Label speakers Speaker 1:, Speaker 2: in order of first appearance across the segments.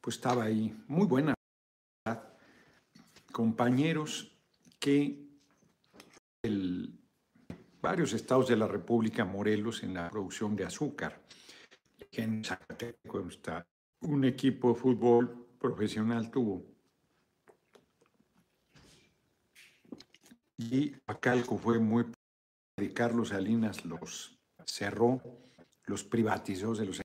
Speaker 1: pues estaba ahí, muy buena, compañeros que el, varios estados de la República, Morelos, en la producción de azúcar. En un equipo de fútbol profesional tuvo. Y Acalco fue muy... Carlos Salinas los cerró, los privatizó, de los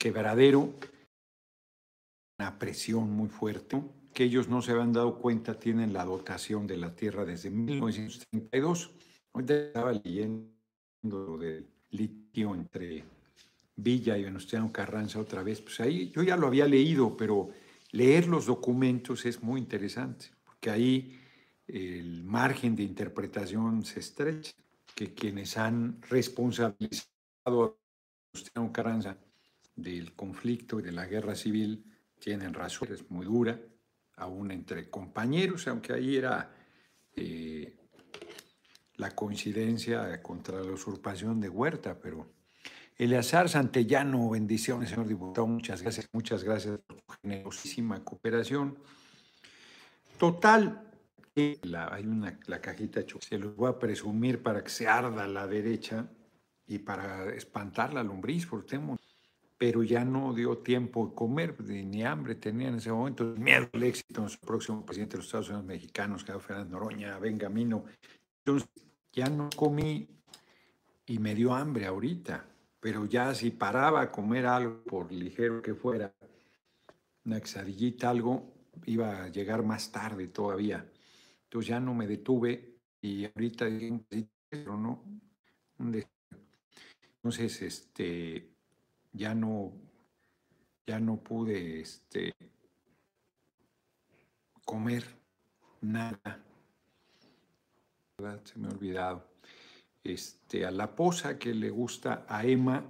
Speaker 1: quebradero, una presión muy fuerte, que ellos no se habían dado cuenta, tienen la dotación de la tierra desde 1932. Ahorita estaba leyendo lo del litio entre Villa y Venustiano Carranza otra vez. Pues ahí yo ya lo había leído, pero leer los documentos es muy interesante, porque ahí el margen de interpretación se estrecha, que quienes han responsabilizado a Venustiano Carranza del conflicto y de la guerra civil tienen razón, es muy dura, aún entre compañeros, aunque ahí era eh, la coincidencia contra la usurpación de Huerta, pero Eleazar Santellano, bendiciones, señor diputado, muchas gracias, muchas gracias por su generosísima cooperación. Total, hay una, la cajita, se los voy a presumir para que se arda la derecha y para espantar la lombriz, porque tenemos pero ya no dio tiempo de comer, ni hambre tenía en ese momento. Miedo al éxito de su próximo presidente de los Estados Unidos mexicanos, que Fernández Noroña, Benjamino. Entonces, ya no comí y me dio hambre ahorita, pero ya si paraba a comer algo, por ligero que fuera, una quesadillita, algo, iba a llegar más tarde todavía. Entonces ya no me detuve y ahorita pero no. Entonces, este, ya no, ya no pude este, comer nada. Se me ha olvidado. Este, a la posa que le gusta a Emma,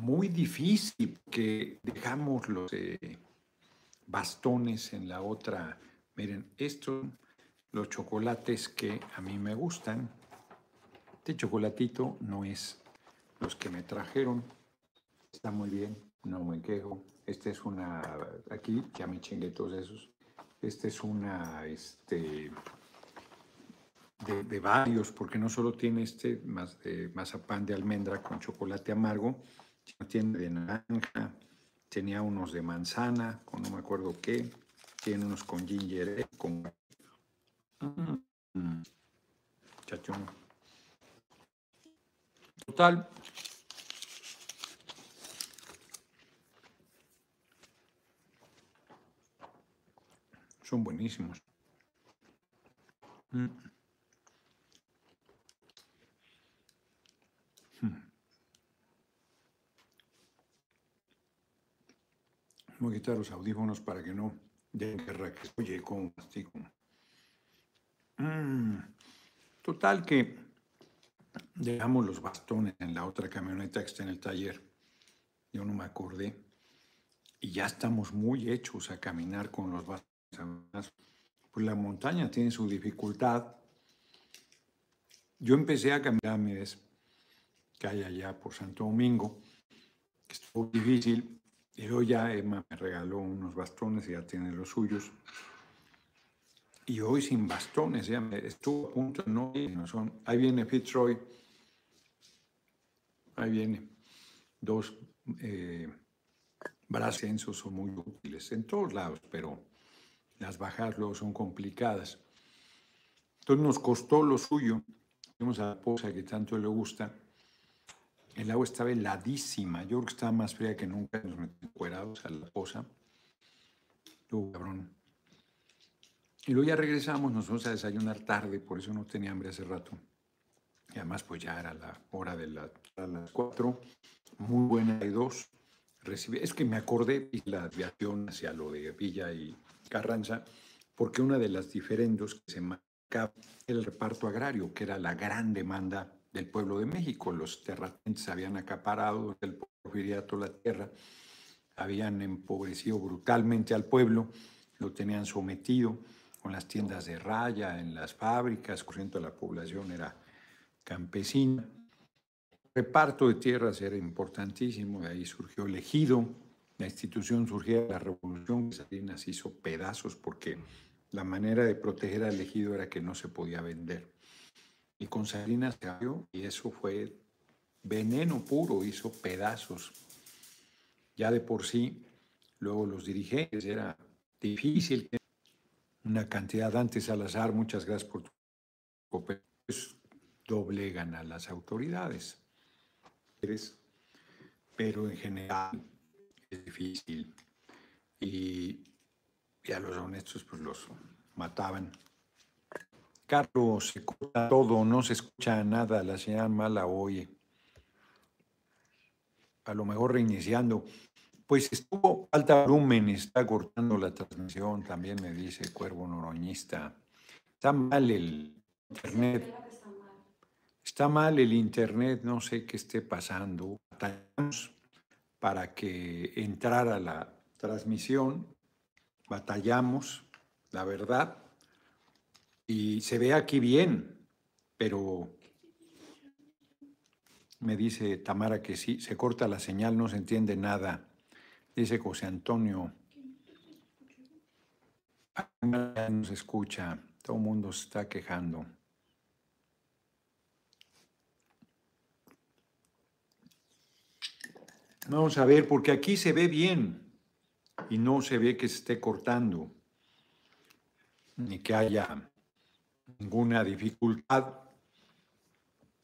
Speaker 1: muy difícil que dejamos los eh, bastones en la otra. Miren, estos los chocolates que a mí me gustan. Este chocolatito no es los que me trajeron, Está muy bien, no me quejo. Este es una, aquí ya me chingué todos esos. Este es una, este, de, varios, porque no solo tiene este más de mazapán de almendra con chocolate amargo, sino tiene de naranja, tenía unos de manzana, con no me acuerdo qué, tiene unos con ginger, con... Mm, chachón. Total, Son buenísimos. Mm. Hmm. Voy a quitar los audífonos para que no den guerra que oye como mastico. Mm. Total que dejamos los bastones en la otra camioneta que está en el taller. Yo no me acordé. Y ya estamos muy hechos a caminar con los bastones pues la montaña tiene su dificultad. Yo empecé a caminar vez que hay allá por Santo Domingo, que estuvo difícil, luego ya Emma me regaló unos bastones y ya tiene los suyos. Y hoy sin bastones, ya me estuvo a punto, no, no son. Ahí viene Fitzroy, ahí viene. Dos eh, brazos son muy útiles en todos lados, pero las bajadas luego son complicadas. Entonces nos costó lo suyo. Fuimos a la posa que tanto le gusta. El agua estaba heladísima. Yo creo que estaba más fría que nunca. Nos metimos a la posa. Luego, cabrón. Y luego ya regresamos, nos fuimos a desayunar tarde, por eso no tenía hambre hace rato. Y además, pues ya era la hora de la, las cuatro. Muy buena de dos. Recibí, es que me acordé de la aviación hacia lo de Villa y Carranza, porque una de las diferendos que se marcaba el reparto agrario, que era la gran demanda del pueblo de México. Los terratenientes habían acaparado del porfiriato la tierra, habían empobrecido brutalmente al pueblo, lo tenían sometido con las tiendas de raya, en las fábricas, por ciento de la población era campesina. reparto de tierras era importantísimo, de ahí surgió el ejido, la institución surgía de la revolución, Salinas hizo pedazos porque la manera de proteger al ejido era que no se podía vender. Y con Salinas se abrió y eso fue veneno puro, hizo pedazos. Ya de por sí, luego los dirigentes, era difícil. Una cantidad antes Salazar, muchas gracias por tu pues, doblegan a las autoridades. Pero en general es difícil. Y, y a los honestos pues los mataban. Carlos, se corta todo, no se escucha nada, la señal mala oye. A lo mejor reiniciando. Pues estuvo alta volumen, está cortando la transmisión, también me dice Cuervo Noroñista. Está mal el internet. Está mal el internet, no sé qué esté pasando. Para que entrara la transmisión, batallamos, la verdad, y se ve aquí bien, pero me dice Tamara que sí, se corta la señal, no se entiende nada. Dice José Antonio, no se escucha, todo el mundo se está quejando. Vamos a ver, porque aquí se ve bien y no se ve que se esté cortando, ni que haya ninguna dificultad.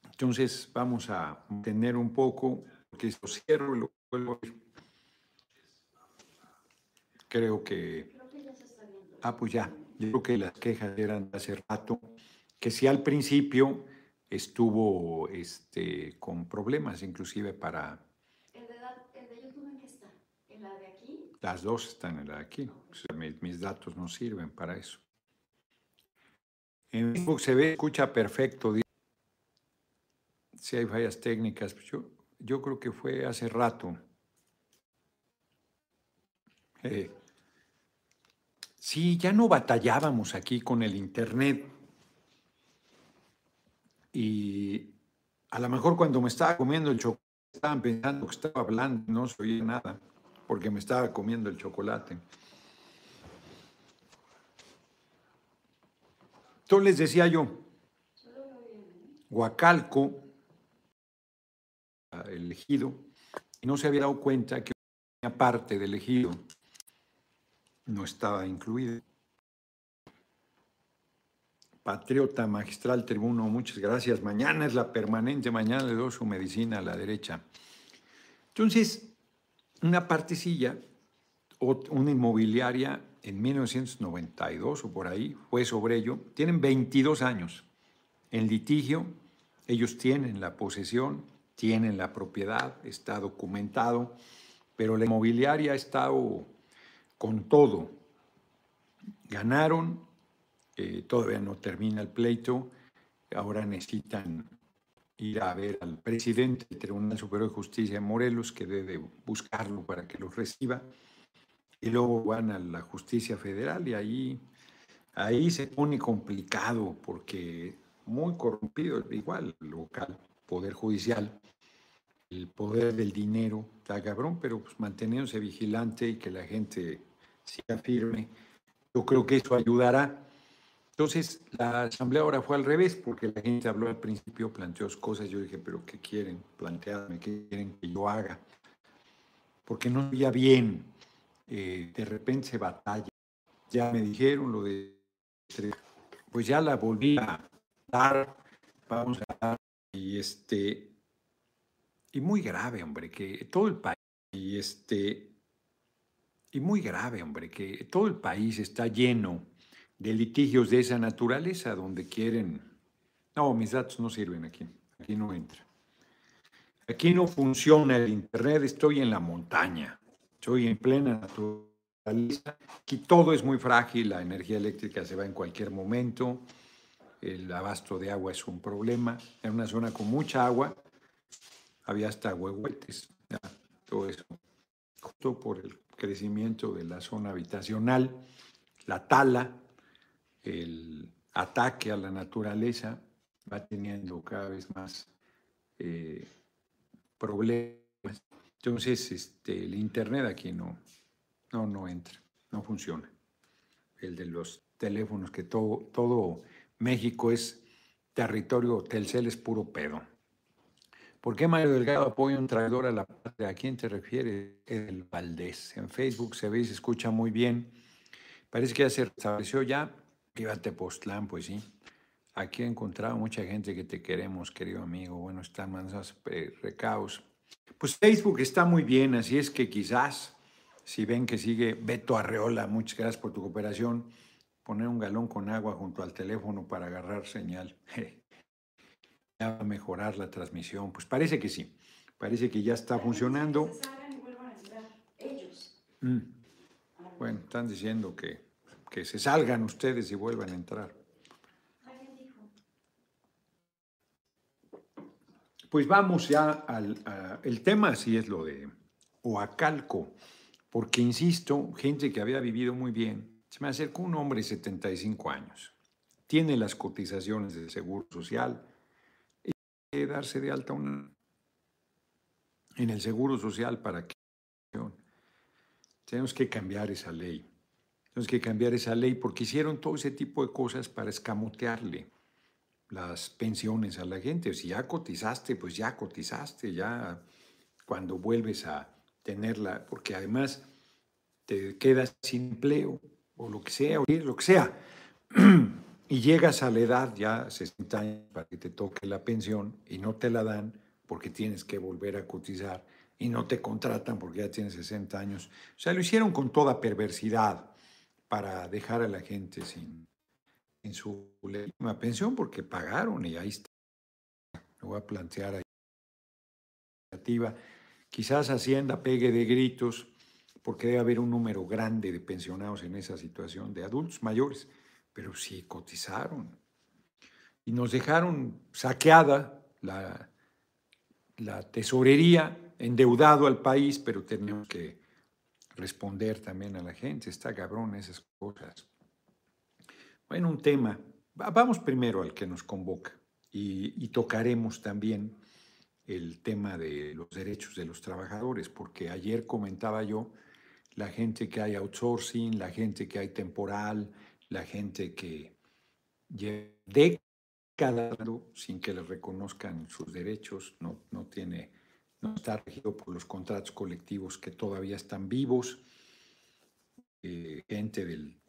Speaker 1: Entonces vamos a tener un poco, porque esto cierro y lo vuelvo a creo que... Ah, pues ya, yo creo que las quejas eran hace rato, que si al principio estuvo este, con problemas, inclusive para...
Speaker 2: ¿El de, YouTube en qué está? ¿En la de aquí?
Speaker 1: Las dos están aquí. mis, datos no sirven para eso. En Facebook se ve, escucha perfecto. Si hay fallas técnicas, pues yo, yo creo que fue hace rato. Eh, Sí, ya no batallábamos aquí con el Internet. Y a lo mejor cuando me estaba comiendo el chocolate, estaban pensando que estaba hablando, no se oía nada, porque me estaba comiendo el chocolate. Entonces les decía yo, Huacalco, elegido, y no se había dado cuenta que una parte del ejido no estaba incluida. Patriota Magistral Tribuno, muchas gracias. Mañana es la permanente, mañana le doy su medicina a la derecha. Entonces, una partecilla, una inmobiliaria en 1992 o por ahí, fue sobre ello, tienen 22 años en litigio, ellos tienen la posesión, tienen la propiedad, está documentado, pero la inmobiliaria ha estado con todo. Ganaron, eh, todavía no termina el pleito, ahora necesitan ir a ver al presidente del Tribunal Superior de Justicia de Morelos, que debe buscarlo para que lo reciba, y luego van a la justicia federal y ahí, ahí se pone complicado porque muy corrompido, igual local, poder judicial, el poder del dinero está cabrón, pero pues manteniéndose vigilante y que la gente siga firme, yo creo que eso ayudará. Entonces, la asamblea ahora fue al revés, porque la gente habló al principio, planteó cosas, yo dije, pero ¿qué quieren plantearme? ¿Qué quieren que yo haga? Porque no veía bien, eh, de repente se batalla. Ya me dijeron lo de, pues ya la volví a dar, vamos a dar, y este, y muy grave, hombre, que todo el país, y este, y muy grave, hombre, que todo el país está lleno de litigios de esa naturaleza, donde quieren... No, mis datos no sirven aquí, aquí no entra. Aquí no funciona el Internet, estoy en la montaña, estoy en plena naturaleza. Aquí todo es muy frágil, la energía eléctrica se va en cualquier momento, el abasto de agua es un problema. En una zona con mucha agua había hasta huehuetes, todo eso, justo por el crecimiento de la zona habitacional, la tala, el ataque a la naturaleza va teniendo cada vez más eh, problemas. Entonces, este, el Internet aquí no, no, no entra, no funciona. El de los teléfonos, que todo, todo México es territorio, Telcel es puro pedo. ¿Por qué Mario Delgado apoya un traidor a la patria? ¿A quién te refieres? El Valdés. En Facebook se ve y se escucha muy bien. Parece que ya se restableció ya. Viva Tepoztlán, pues sí. Aquí he encontrado mucha gente que te queremos, querido amigo. Bueno, están mandas recaos. Pues Facebook está muy bien, así es que quizás, si ven que sigue Beto Arreola, muchas gracias por tu cooperación, poner un galón con agua junto al teléfono para agarrar señal. va a mejorar la transmisión. Pues parece que sí. Parece que ya está funcionando. Mm. Bueno, están diciendo que, que se salgan ustedes y vuelvan a entrar. Pues vamos ya al el tema, si es lo de Oacalco, porque insisto, gente que había vivido muy bien, se me acercó un hombre de 75 años, tiene las cotizaciones del Seguro Social, darse de alta en el Seguro Social para que... Tenemos que cambiar esa ley. Tenemos que cambiar esa ley porque hicieron todo ese tipo de cosas para escamotearle las pensiones a la gente. Si ya cotizaste, pues ya cotizaste, ya cuando vuelves a tenerla, porque además te quedas sin empleo o lo que sea, o lo que sea. y llegas a la edad ya 60 años para que te toque la pensión y no te la dan porque tienes que volver a cotizar y no te contratan porque ya tienes 60 años. O sea, lo hicieron con toda perversidad para dejar a la gente sin, su legítima pensión porque pagaron y ahí está. Lo voy a plantear ahí. Quizás Hacienda pegue de gritos porque debe haber un número grande de pensionados en esa situación, de adultos mayores pero sí cotizaron. Y nos dejaron saqueada la, la tesorería, endeudado al país, pero tenemos que responder también a la gente. Está cabrón esas cosas. Bueno, un tema. Vamos primero al que nos convoca y, tocaremos también el tema de los derechos de los trabajadores, porque ayer comentaba yo la gente que hay outsourcing, la gente que hay temporal, la gente que lleva décadas sin que le reconozcan sus derechos, no, no, tiene, no está regido por los contratos colectivos que todavía están vivos, eh, gente del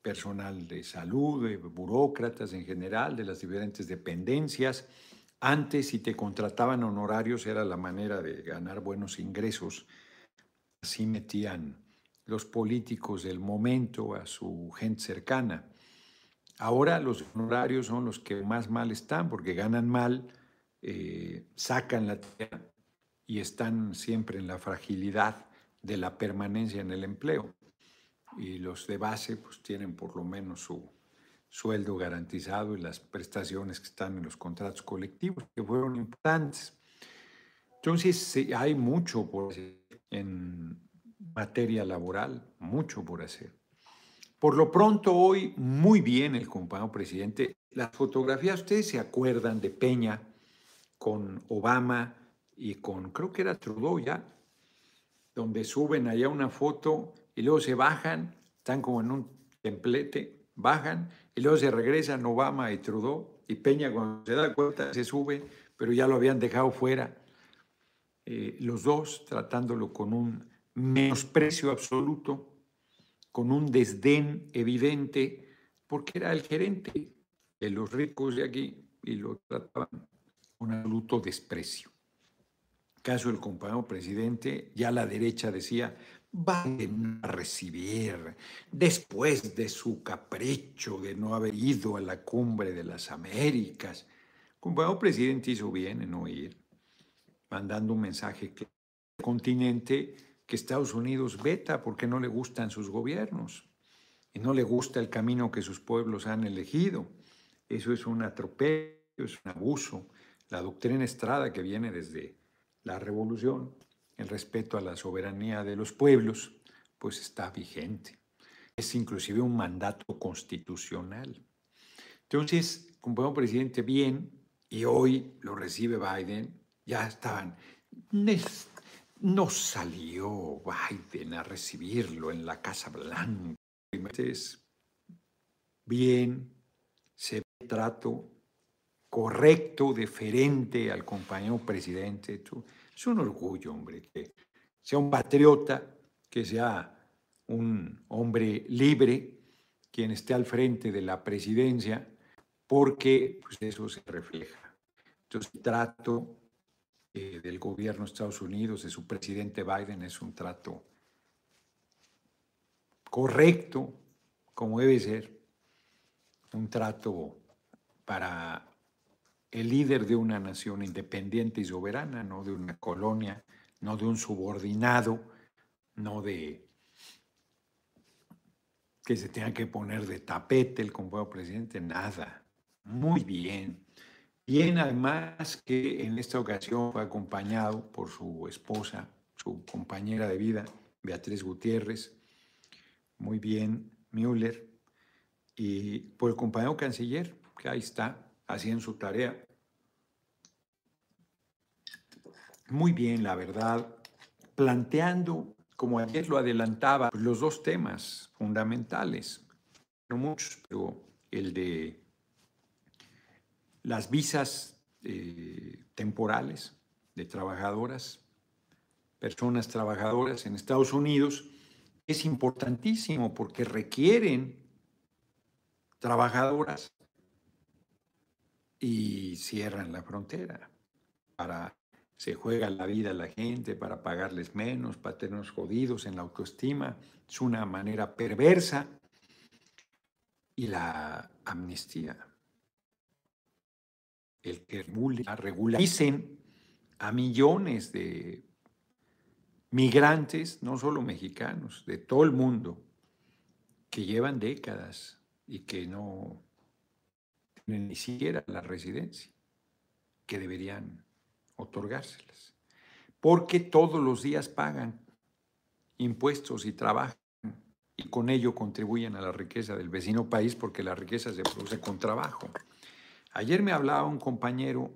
Speaker 1: personal de salud, de burócratas en general, de las diferentes dependencias. Antes, si te contrataban honorarios, era la manera de ganar buenos ingresos. Así metían los políticos del momento, a su gente cercana. Ahora los honorarios son los que más mal están porque ganan mal, eh, sacan la tierra y están siempre en la fragilidad de la permanencia en el empleo. Y los de base pues tienen por lo menos su sueldo garantizado y las prestaciones que están en los contratos colectivos, que fueron importantes. Entonces hay mucho por en materia laboral, mucho por hacer. Por lo pronto, hoy, muy bien el compañero presidente. Las fotografías, ustedes se acuerdan de Peña con Obama y con, creo que era Trudeau ya, donde suben allá una foto y luego se bajan, están como en un templete, bajan y luego se regresan Obama y Trudeau y Peña cuando se da cuenta se sube, pero ya lo habían dejado fuera. Eh, los dos tratándolo con un menosprecio absoluto, con un desdén evidente, porque era el gerente de los ricos de aquí y lo trataban con absoluto desprecio. Caso del compañero presidente, ya la derecha decía, va a recibir después de su capricho de no haber ido a la cumbre de las Américas. El compañero presidente hizo bien en no ir, mandando un mensaje que el continente que Estados Unidos veta porque no le gustan sus gobiernos y no le gusta el camino que sus pueblos han elegido. Eso es un atropello, es un abuso. La doctrina Estrada que viene desde la revolución, el respeto a la soberanía de los pueblos, pues está vigente. Es inclusive un mandato constitucional. Entonces, como presidente, bien, y hoy lo recibe Biden, ya estaban no salió Biden a recibirlo en la Casa Blanca. Es bien, se trato correcto, deferente al compañero presidente. Es un orgullo, hombre, que sea un patriota, que sea un hombre libre, quien esté al frente de la presidencia, porque pues, eso se refleja. Entonces, el trato eh, del gobierno de Estados Unidos, de su presidente Biden, es un trato correcto, como debe ser, un trato para el líder de una nación independiente y soberana, no de una colonia, no de un subordinado, no de que se tenga que poner de tapete el compañero presidente, nada. Muy bien. Bien, además que en esta ocasión fue acompañado por su esposa, su compañera de vida, Beatriz Gutiérrez. Muy bien, Müller. Y por el compañero canciller, que ahí está, haciendo su tarea. Muy bien, la verdad, planteando, como ayer lo adelantaba, los dos temas fundamentales, no muchos, pero el de las visas eh, temporales de trabajadoras, personas trabajadoras en Estados Unidos, es importantísimo porque requieren trabajadoras y cierran la frontera para se juega la vida a la gente para pagarles menos, para tenernos jodidos en la autoestima. Es una manera perversa. Y la amnistía. El que regularicen a millones de migrantes, no solo mexicanos, de todo el mundo, que llevan décadas y que no ni siquiera la residencia que deberían otorgárselas. Porque todos los días pagan impuestos y trabajan y con ello contribuyen a la riqueza del vecino país porque la riqueza se produce con trabajo. Ayer me hablaba un compañero,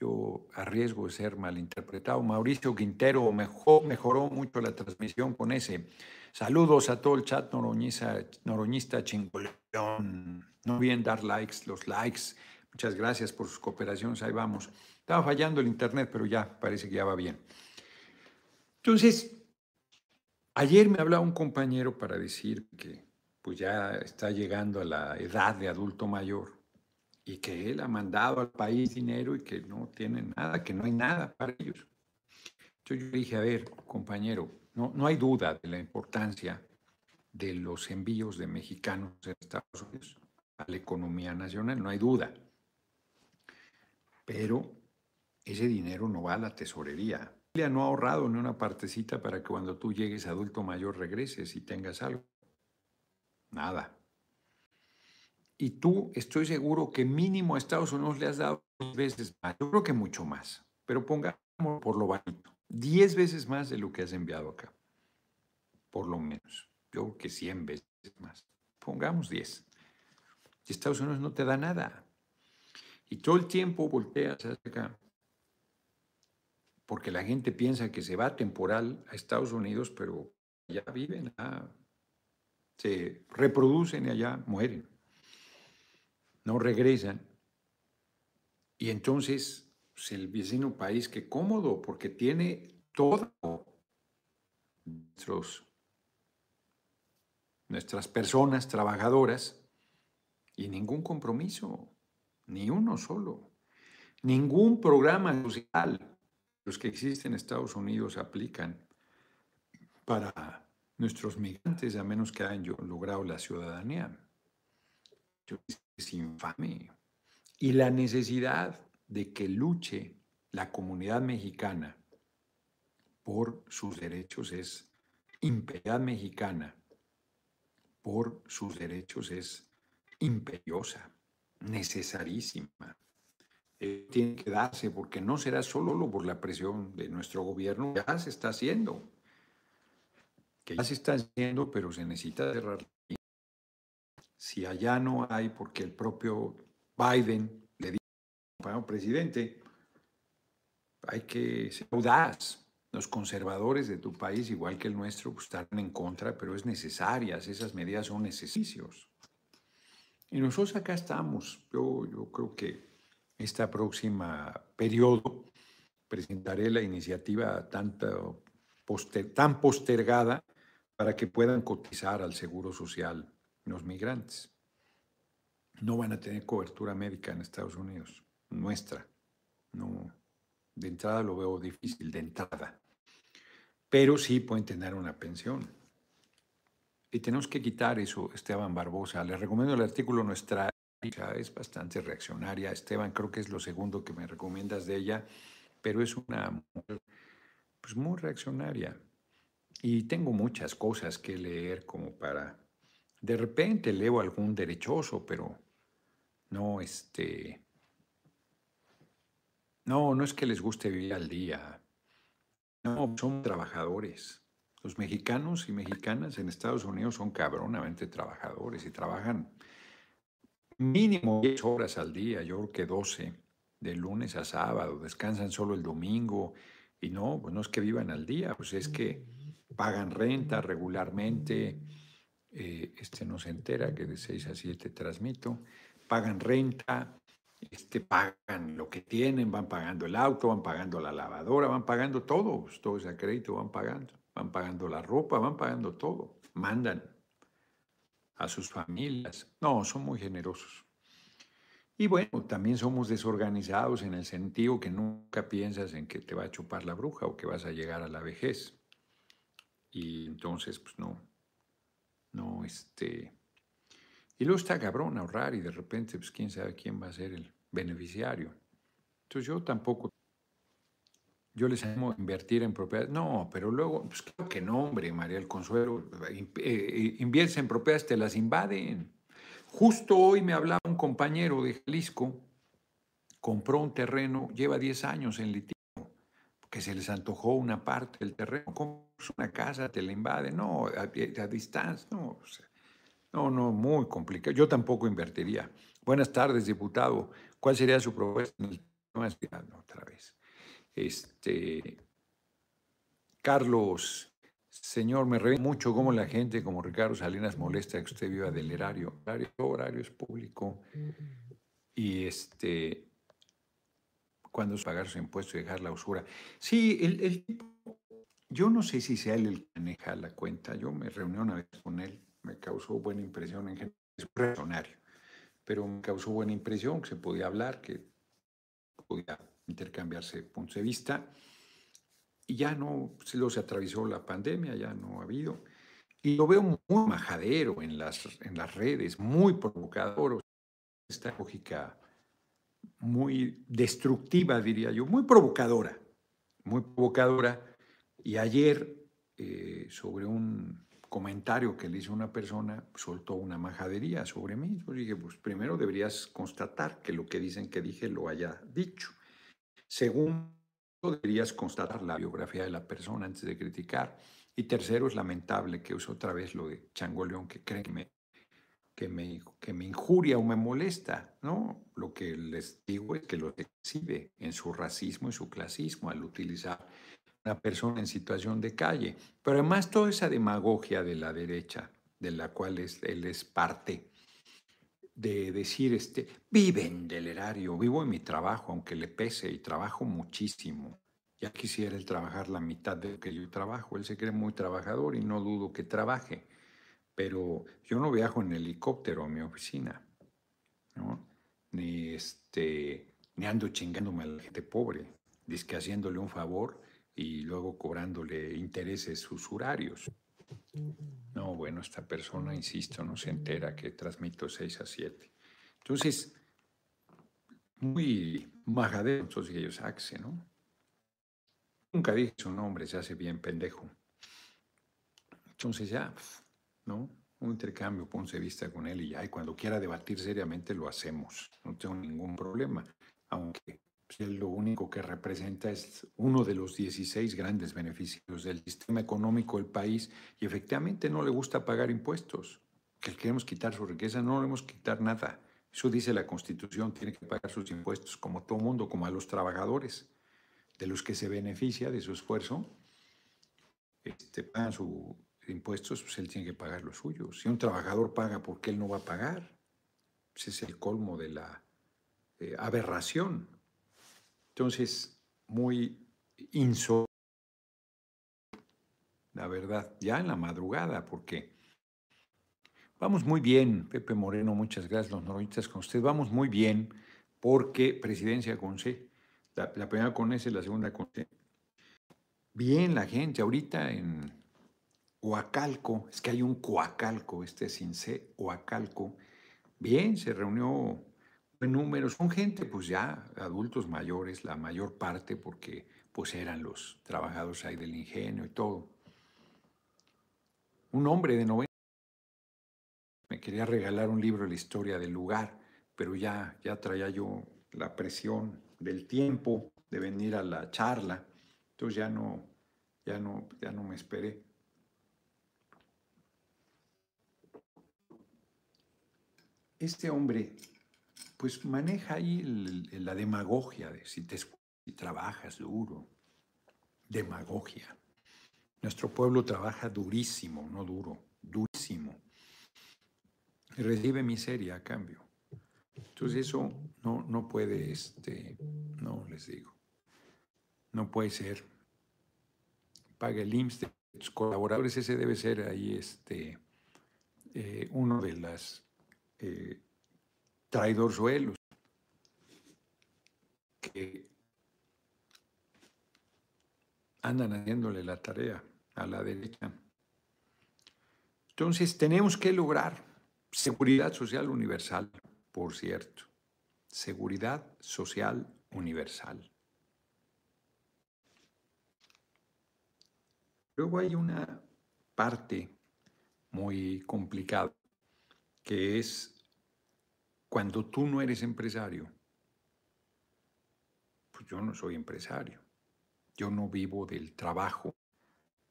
Speaker 1: yo arriesgo de ser malinterpretado, Mauricio Quintero mejor, mejoró mucho la transmisión con ese. Saludos a todo el chat noroñista, noroñista chingolón no olviden dar likes, los likes. Muchas gracias por sus cooperaciones. Ahí vamos. Estaba fallando el internet, pero ya parece que ya va bien. Entonces, ayer me hablaba un compañero para decir que pues ya está llegando a la edad de adulto mayor y que él ha mandado al país dinero y que no tiene nada, que no hay nada para ellos. Entonces yo dije, a ver, compañero, no, no hay duda de la importancia de los envíos de mexicanos en Estados Unidos a la economía nacional, no hay duda. Pero ese dinero no va a la tesorería. No ha ahorrado ni una partecita para que cuando tú llegues adulto mayor regreses y tengas algo. Nada. Y tú estoy seguro que mínimo a Estados Unidos le has dado 10 veces más. Yo creo que mucho más. Pero pongamos por lo bajito. 10 veces más de lo que has enviado acá. Por lo menos. Yo creo que 100 veces más. Pongamos 10. Y Estados Unidos no te da nada. Y todo el tiempo volteas hacia acá. Porque la gente piensa que se va temporal a Estados Unidos, pero ya viven, se reproducen y allá mueren. No regresan. Y entonces pues, el vecino país, que cómodo, porque tiene todo nuestras personas trabajadoras y ningún compromiso, ni uno solo. Ningún programa social, los que existen en Estados Unidos, aplican para nuestros migrantes, a menos que hayan logrado la ciudadanía. Es infame. Y la necesidad de que luche la comunidad mexicana por sus derechos es impiedad mexicana, por sus derechos es imperiosa, necesarísima. Eh, tiene que darse porque no será solo por la presión de nuestro gobierno, ya se está haciendo, que ya se está haciendo, pero se necesita cerrar. Si allá no hay, porque el propio Biden le dijo al presidente, hay que ser audaz. Los conservadores de tu país, igual que el nuestro, pues, están en contra, pero es necesarias, esas medidas son necesarios. Y nosotros acá estamos. Yo, creo que esta próxima periodo presentaré la iniciativa tanto tan postergada para que puedan cotizar al Seguro Social los migrantes. No van a tener cobertura médica en Estados Unidos, nuestra. No, de entrada lo veo difícil, de entrada. Pero sí pueden tener una pensión. Y tenemos que quitar eso, Esteban Barbosa. Les recomiendo el artículo Nuestra es bastante reaccionaria. Esteban, creo que es lo segundo que me recomiendas de ella, pero es una mujer pues, muy reaccionaria. Y tengo muchas cosas que leer como para... De repente leo algún derechoso, pero no, este... No, no es que les guste vivir al día. No, son trabajadores. Los mexicanos y mexicanas en Estados Unidos son cabronamente trabajadores y trabajan mínimo 10 horas al día, yo creo que 12, de lunes a sábado, descansan solo el domingo. Y no, pues no es que vivan al día, pues es que pagan renta regularmente. Eh, este no se entera que de 6 a 7 transmito. Pagan renta, este, pagan lo que tienen, van pagando el auto, van pagando la lavadora, van pagando todo, pues, todo ese crédito van pagando, van pagando la ropa, van pagando todo, mandan a sus familias. No, son muy generosos. Y bueno, también somos desorganizados en el sentido que nunca piensas en que te va a chupar la bruja o que vas a llegar a la vejez. Y entonces, pues no, no, este... Y luego está cabrón ahorrar y de repente, pues quién sabe quién va a ser el beneficiario. Entonces yo tampoco, yo les animo a invertir en propiedades. No, pero luego, pues claro que no, hombre, María el Consuelo, eh, eh, en propiedades, te las invaden. Justo hoy me hablaba un compañero de Jalisco, compró un terreno, lleva 10 años en litigio, que se les antojó una parte del terreno, compras una casa, te la invade, no, a, distancia, no, no, no, muy complicado. Yo tampoco invertiría. Buenas tardes, diputado. ¿Cuál sería su propuesta en el tema? Otra vez. Este, Carlos Señor, me reí mucho cómo la gente como Ricardo Salinas molesta que usted viva del erario. Horario, horario es público. Y este, cuando es pagar su impuesto y dejar la usura. Sí, el, yo no sé si sea él el que maneja la cuenta. Yo me reuní una vez con él, me causó buena impresión en general. Es un pero me causó buena impresión que se podía hablar, que podía intercambiarse puntos de vista y ya no, luego se atravesó la pandemia, ya no ha habido. Y lo veo muy majadero en las, en las redes, muy provocador. Esta lógica muy destructiva, diría yo, muy provocadora, muy provocadora. Y ayer, eh, sobre un comentario que le hizo una persona, soltó una majadería sobre mí. Yo dije, pues primero deberías constatar que lo que dicen que dije lo haya dicho. Segundo, deberías constatar la biografía de la persona antes de criticar. Y tercero, es lamentable que use otra vez lo de Changoleón, que cree que me, que me, que me injuria o me molesta. ¿no? Lo que les digo es que lo exhibe en su racismo y su clasismo al utilizar una persona en situación de calle. Pero además toda esa demagogia de la derecha, de la cual él es parte, de decir, este, viven del erario, vivo en mi trabajo, aunque le pese y trabajo muchísimo. Ya quisiera él trabajar la mitad de lo que yo trabajo. Él se cree muy trabajador y no dudo que trabaje. Pero yo no viajo en helicóptero a mi oficina, ¿no? Ni, este, ni ando chingándome a la gente pobre, que haciéndole un favor y luego cobrándole intereses usurarios. No, bueno, esta persona, insisto, no se entera que transmito 6 a 7. Entonces, muy majadero, entonces ellos Axe, ¿no? Nunca dije su nombre, se hace bien pendejo. Entonces ya, ¿no? Un intercambio, de vista con él y ya, y cuando quiera debatir seriamente lo hacemos, no tengo ningún problema, aunque lo único que representa es uno de los 16 grandes beneficios del sistema económico del país y efectivamente no le gusta pagar impuestos. Que queremos quitar su riqueza, no le hemos quitar nada. Eso dice la Constitución, tiene que pagar sus impuestos como todo mundo, como a los trabajadores. de los que se beneficia de su esfuerzo, este, pagan sus impuestos, pues él tiene que pagar los suyos. Si un trabajador paga, ¿por qué él no va a pagar? Ese es el colmo de la eh, aberración. Entonces, muy insólito, la verdad, ya en la madrugada, porque vamos muy bien, Pepe Moreno, muchas gracias, los noroñistas con usted, vamos muy bien, porque presidencia con C, la, primera con S, la segunda con C. Bien la gente, ahorita en Huacalco, es que hay un Coacalco, este sin C, Huacalco, bien, se reunió en número, son gente pues ya adultos mayores, la mayor parte, porque pues eran los trabajadores ahí del ingenio y todo. Un hombre de 90 me quería regalar un libro de la historia del lugar, pero ya, ya traía yo la presión del tiempo de venir a la charla, entonces ya no, ya no, ya no me esperé. Este hombre, pues maneja ahí la demagogia de si te y trabajas duro. Demagogia. Nuestro pueblo trabaja durísimo, no duro, durísimo. Recibe miseria a cambio. Entonces eso no, no puede, este, no les digo, no puede ser. Paga el IMSS de tus colaboradores, ese debe ser ahí este, eh, uno de las eh, traidorzuelos que andan haciéndole la tarea a la derecha. Entonces tenemos que lograr seguridad social universal, por cierto. Seguridad social universal. Luego hay una parte muy complicada, que es cuando tú no eres empresario. Pues yo no soy empresario. Yo no vivo del trabajo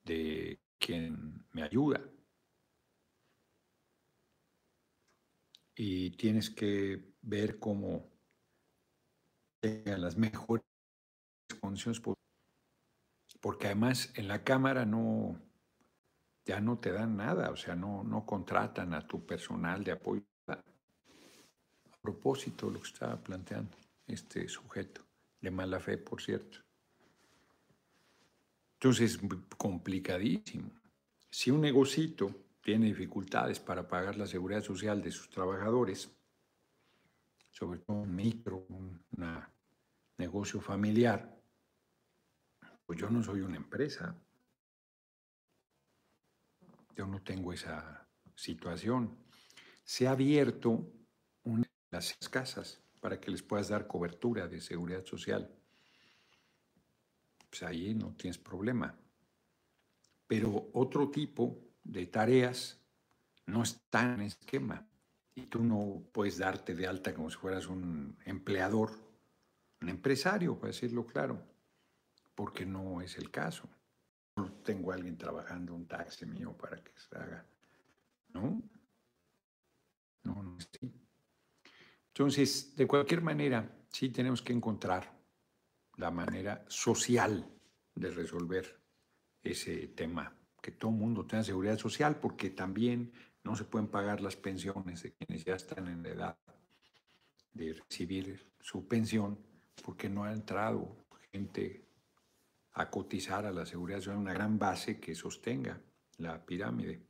Speaker 1: de quien me ayuda. Y tienes que ver cómo tengan las mejores condiciones porque además en la cámara no ya no te dan nada, o sea, no, no contratan a tu personal de apoyo. Propósito, lo que estaba planteando este sujeto, de mala fe, por cierto. Entonces, es complicadísimo. Si un negocito tiene dificultades para pagar la seguridad social de sus trabajadores, sobre todo un micro, un negocio familiar, pues yo no soy una empresa. Yo no tengo esa situación. Se ha abierto de las casas para que les puedas dar cobertura de seguridad social pues ahí no tienes problema. Pero otro tipo de tareas no están en esquema y tú no puedes darte de alta como si fueras un empleador, un empresario, para decirlo claro, porque no es el caso. No tengo a alguien trabajando un taxi mío para que se haga. ¿No? No, no es así. Entonces, de cualquier manera, sí tenemos que encontrar la manera social de resolver ese tema, que todo el mundo tenga seguridad social, porque también no se pueden pagar las pensiones de quienes ya están en la edad de recibir su pensión, porque no ha entrado gente a cotizar a la seguridad social, una gran base que sostenga la pirámide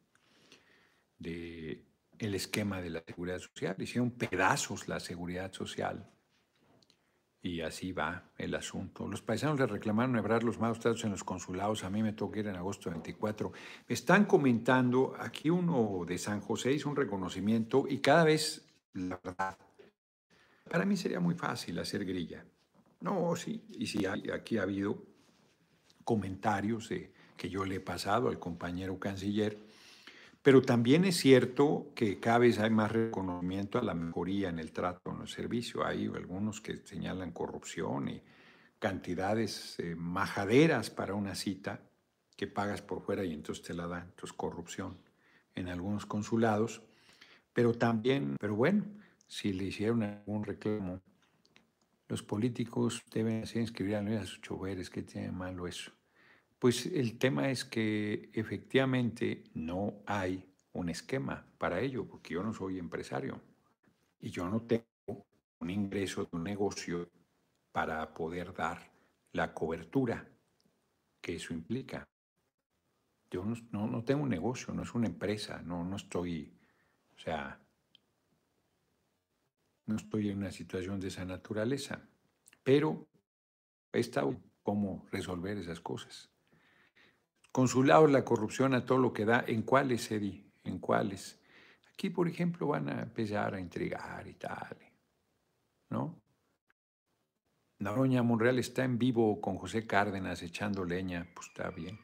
Speaker 1: de el esquema de la seguridad social. Hicieron pedazos la seguridad social y así va el asunto. Los paisanos le reclamaron hebrar los malos tratos en los consulados. A mí me toca ir en agosto 24. Me están comentando, aquí uno de San José hizo un reconocimiento y cada vez, la verdad, para mí sería muy fácil hacer grilla. No, sí, y sí, aquí ha habido comentarios que yo le he pasado al compañero canciller pero también es cierto que cada vez hay más reconocimiento a la mejoría en el trato, en el servicio. Hay algunos que señalan corrupción y cantidades eh, majaderas para una cita que pagas por fuera y entonces te la dan. Entonces, corrupción en algunos consulados. Pero también, pero bueno, si le hicieron algún reclamo los políticos deben hacer inscribir a sus choferes, ¿qué tiene malo eso? Pues el tema es que efectivamente no hay un esquema para ello, porque yo no soy empresario y yo no tengo un ingreso de un negocio para poder dar la cobertura que eso implica. Yo no, no, tengo un negocio, no es una empresa, no, no estoy, o sea, no estoy en una situación de esa naturaleza, pero he estado cómo resolver esas cosas. Consulados, la corrupción a todo lo que da, ¿en cuáles, Eddie? ¿En cuáles? Aquí, por ejemplo, van a empezar a intrigar y tal, ¿no? Noroña Monreal está en vivo con José Cárdenas echando leña, pues está bien.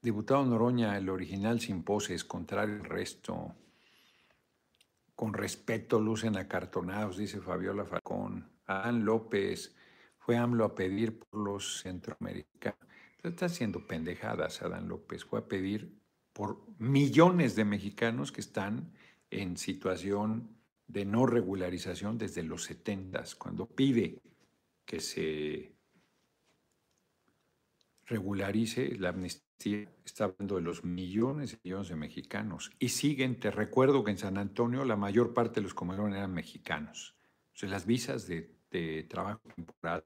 Speaker 1: Diputado Noroña, el original sin poses, contrario al resto. Con respeto lucen acartonados, dice Fabiola Falcón. Adán López, fue AMLO a pedir por los centroamericanos. Está haciendo pendejadas, Adán López. Fue a pedir por millones de mexicanos que están en situación de no regularización desde los 70, cuando pide que se regularice la amnistía, está hablando de los millones y millones de mexicanos. Y siguen, te recuerdo que en San Antonio la mayor parte de los comedores eran mexicanos. O sea, las visas de, de trabajo temporal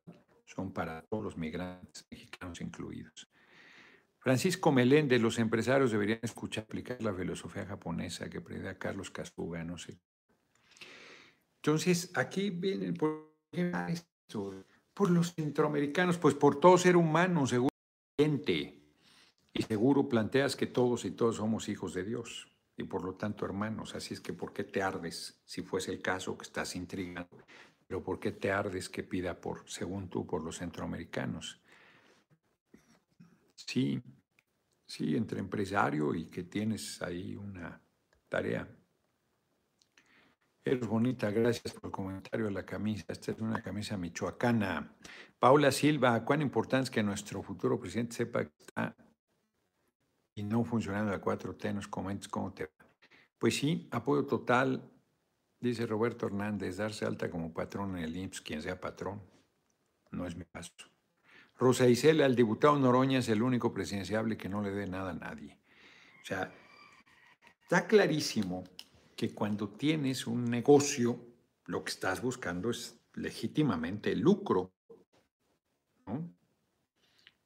Speaker 1: son para todos los migrantes mexicanos incluidos. Francisco Meléndez, los empresarios deberían escuchar aplicar la filosofía japonesa que predica Carlos Casuga, no sé. Entonces, aquí vienen por, por los centroamericanos, pues por todo ser humano, seguro, y seguro planteas que todos y todos somos hijos de Dios y por lo tanto hermanos. Así es que, ¿por qué te ardes si fuese el caso que estás intrigando? Pero ¿por qué te ardes que pida por, según tú, por los centroamericanos? Sí, sí, entre empresario y que tienes ahí una tarea. Eres bonita, gracias por el comentario de la camisa. Esta es una camisa michoacana. Paula Silva, ¿cuán importante es que nuestro futuro presidente sepa que está y no funcionando la 4T? Nos comentes cómo te va. Pues sí, apoyo total, dice Roberto Hernández, darse alta como patrón en el IMSS, quien sea patrón. No es mi caso. Rosa Isela, el diputado Noroña es el único presidenciable que no le dé nada a nadie. O sea, está clarísimo que cuando tienes un negocio, lo que estás buscando es legítimamente lucro.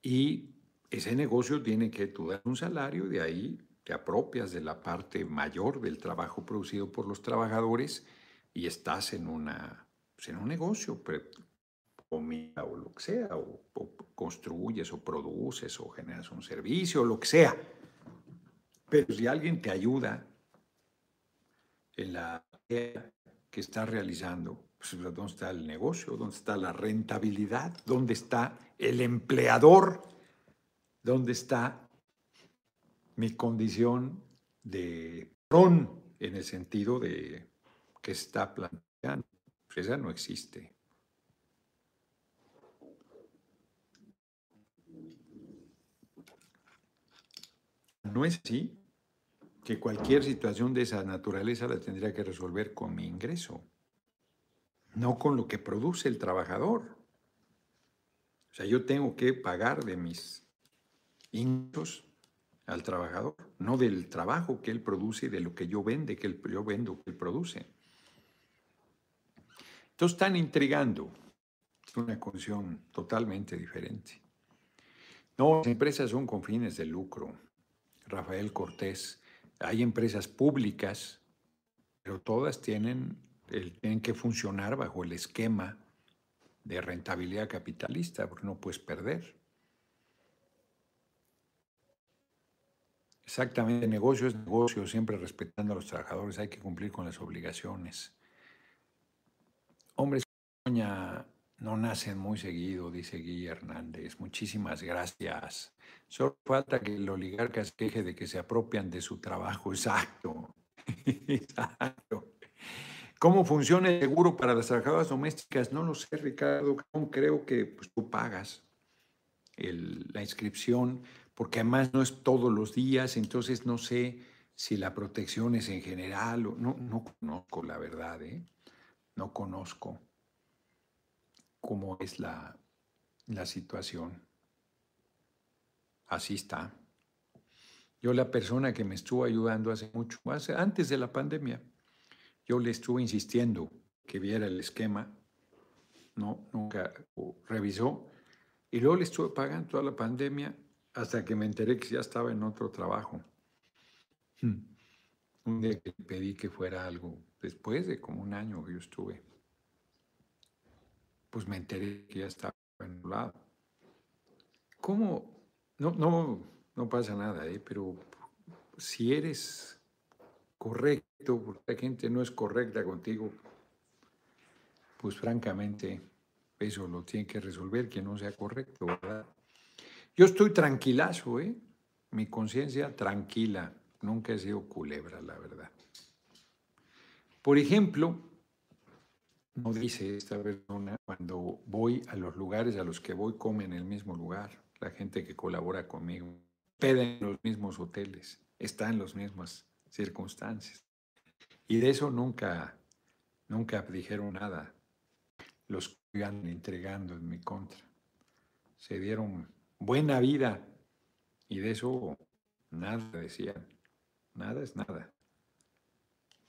Speaker 1: Y ese negocio tiene que tú dar un salario, de ahí te apropias de la parte mayor del trabajo producido por los trabajadores y estás en, una, pues, en un negocio, comida o lo que sea, o, construyes o produces o generas un servicio o lo que sea. Pero si alguien te ayuda en la que está realizando, pues, ¿dónde está el negocio? ¿Dónde está la rentabilidad? ¿Dónde está el empleador? ¿Dónde está mi condición de ron en el sentido de que está planteando? Pues esa no existe. No es así que cualquier situación de esa naturaleza la tendría que resolver con mi ingreso, no con lo que produce el trabajador. O sea, yo tengo que pagar de mis ingresos al trabajador, no del trabajo que él produce y de lo que yo vende, que él, yo vendo, que él produce. Entonces están intrigando. Es una condición totalmente diferente. No, las empresas son con fines de lucro. Rafael Cortés, hay empresas públicas, pero todas tienen, tienen que funcionar bajo el esquema de rentabilidad capitalista, porque no puedes perder. Exactamente, negocio es negocio, siempre respetando a los trabajadores, hay que cumplir con las obligaciones. Hombres, doña no nacen muy seguido, dice Guille Hernández. Muchísimas gracias. Solo falta que el oligarca se queje de que se apropian de su trabajo. Exacto. Exacto. ¿Cómo funciona el seguro para las trabajadoras domésticas? No lo sé, Ricardo. Creo que pues, tú pagas la inscripción, porque además no es todos los días, entonces no sé si la protección es en general o no, no conozco la verdad, ¿eh? No conozco. cómo es la, la situación. Así está. Yo la persona que me estuvo ayudando hace mucho, hace, antes de la pandemia, yo le estuve insistiendo que viera el esquema, no, nunca revisó, y luego le estuve pagando toda la pandemia hasta que me enteré que ya estaba en otro trabajo. Hmm. Un día que pedí que fuera algo, después de como un año que yo estuve, pues me enteré que ya estaba en un lado. ¿Cómo? No, no, no pasa nada, ¿eh? pero si eres correcto, porque la gente no es correcta contigo, pues francamente eso lo tiene que resolver quien no sea correcto, ¿verdad? Yo estoy tranquilazo, ¿eh? Mi conciencia tranquila, nunca he sido culebra, la verdad. Por ejemplo, no dice esta persona, cuando voy a los lugares a los que voy, come en el mismo lugar. La gente que colabora conmigo, pede en los mismos hoteles, está en las mismas circunstancias. Y de eso nunca, nunca dijeron nada los que iban entregando en mi contra. Se dieron buena vida y de eso nada decían. Nada es nada.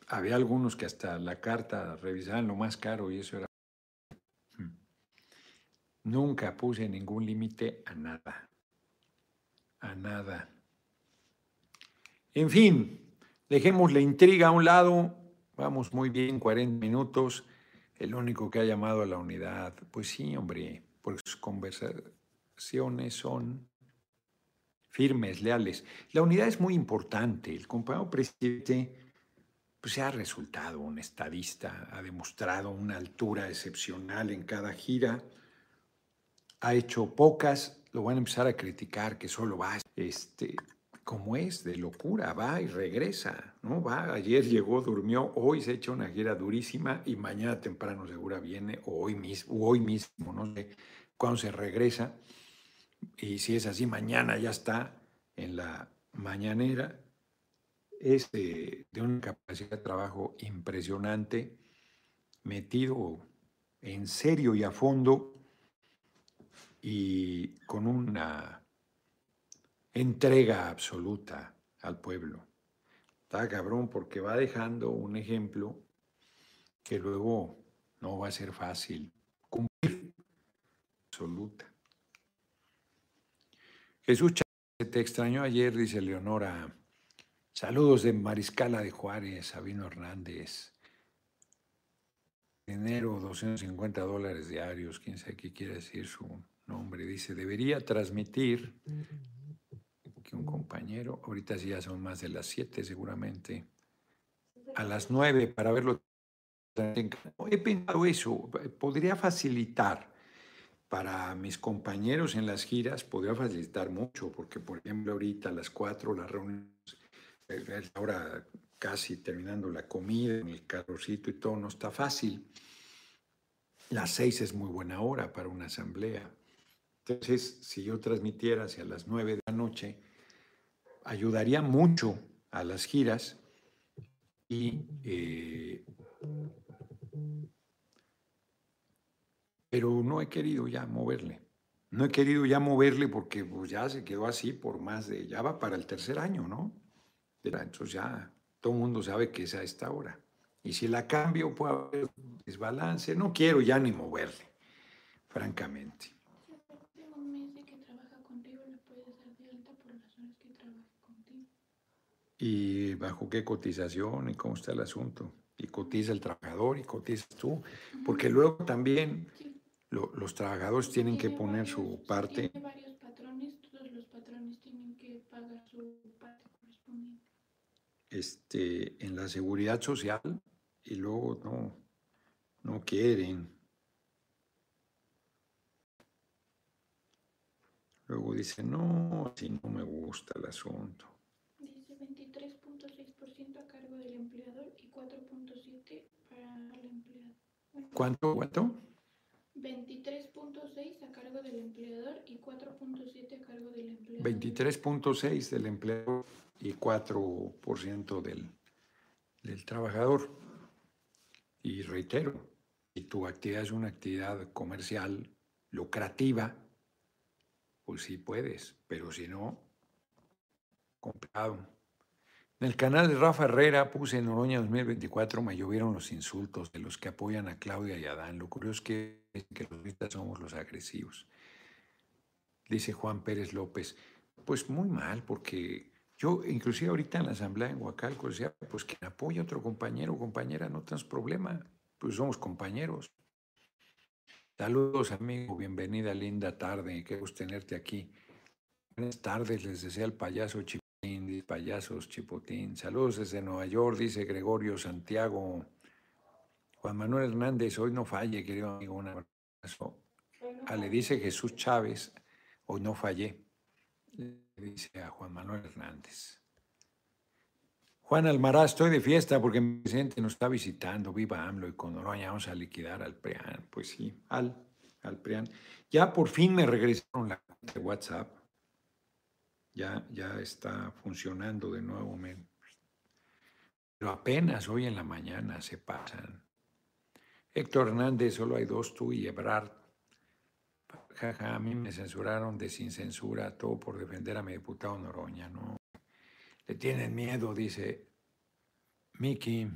Speaker 1: Había algunos que hasta la carta revisaban lo más caro y eso era... Hmm. Nunca puse ningún límite a nada. A nada. En fin, dejemos la intriga a un lado. Vamos muy bien, 40 minutos. El único que ha llamado a la unidad. Pues sí, hombre, porque sus son firmes, leales. La unidad es muy importante. El compañero presidente pues se ha resultado un estadista, ha demostrado una altura excepcional en cada gira, ha hecho pocas, lo van a empezar a criticar que solo va, este, como es, de locura, va y regresa, ¿no? Va, ayer llegó, durmió, hoy se echa una gira durísima y mañana temprano segura viene, o hoy mismo, o hoy mismo, no sé, cuando se regresa, y si es así, mañana ya está en la mañanera, es de, una capacidad de trabajo impresionante, metido en serio y a fondo y con una entrega absoluta al pueblo. Está cabrón porque va dejando un ejemplo que luego no va a ser fácil cumplir. Absoluta. Jesús, te extrañó ayer, dice Leonora. Saludos de Mariscala de Juárez, Sabino Hernández. Enero, 250 dólares diarios, quién sabe qué quiere decir su nombre. Dice, debería transmitir que un compañero, ahorita sí ya son más de las 7 seguramente, a las 9 para verlo. He pensado eso, podría facilitar para mis compañeros en las giras, podría facilitar mucho, porque por ejemplo ahorita a las 4 las reuniones ahora casi terminando la comida, el carrocito y todo, no está fácil. Las seis es muy buena hora para una asamblea. Entonces, si yo transmitiera hacia las nueve de la noche, ayudaría mucho a las giras y... Eh, pero no he querido ya moverle. No he querido ya moverle porque pues, ya se quedó así por más de, ya va para el tercer año, ¿no? Entonces ya todo el mundo sabe que es a esta hora. Y si la cambio puede haber desbalance. No quiero ya ni moverle, francamente. ¿Y bajo qué cotización y cómo está el asunto? Y cotiza el trabajador y cotizas tú. Porque luego también los trabajadores tienen que poner su parte.
Speaker 2: varios patrones, todos los patrones tienen que pagar su parte correspondiente
Speaker 1: este, en la seguridad social y luego no, no quieren. Luego dice, no, así no me gusta el asunto.
Speaker 2: Dice 23.6% a cargo del empleador y 4.7% para el empleado.
Speaker 1: ¿Cuánto? ¿Cuánto?
Speaker 2: 23.6 a cargo del empleador y 4.7 a cargo del empleador.
Speaker 1: 23.6 del empleador y 4% del, del trabajador. Y reitero, y tu actividad es una actividad comercial lucrativa, pues sí puedes, pero si no, complicado. En el canal de Rafa Herrera puse en Oroña 2024, me llovieron los insultos de los que apoyan a Claudia y Adán. Lo curioso es que, que los somos los agresivos. Dice Juan Pérez López, pues muy mal, porque yo inclusive ahorita en la asamblea en Huacalco decía, pues quien apoya a otro compañero o compañera no tenemos problema, pues somos compañeros. Saludos amigo, bienvenida, linda tarde, qué gusto tenerte aquí. Buenas tardes, les desea el payaso Chipotín, payasos Chipotín. Saludos desde Nueva York, dice Gregorio Santiago. Juan Manuel Hernández, hoy no falle, querido amigo, un abrazo. Ah, le dice Jesús Chávez, hoy no fallé, le dice a Juan Manuel Hernández. Juan Almaraz, estoy de fiesta porque mi presidente nos está visitando, viva AMLO y con Oroña vamos a liquidar al PRIAN. Pues sí, al, al PRIAN. Ya por fin me regresaron la cuenta de WhatsApp. Ya, ya está funcionando de nuevo. Pero apenas hoy en la mañana se pasan. Héctor Hernández, solo hay dos, tú y Ebrard. Jaja, a mí me censuraron de sin censura, todo por defender a mi diputado Noroña, ¿no? Le tienen miedo, dice Mickey,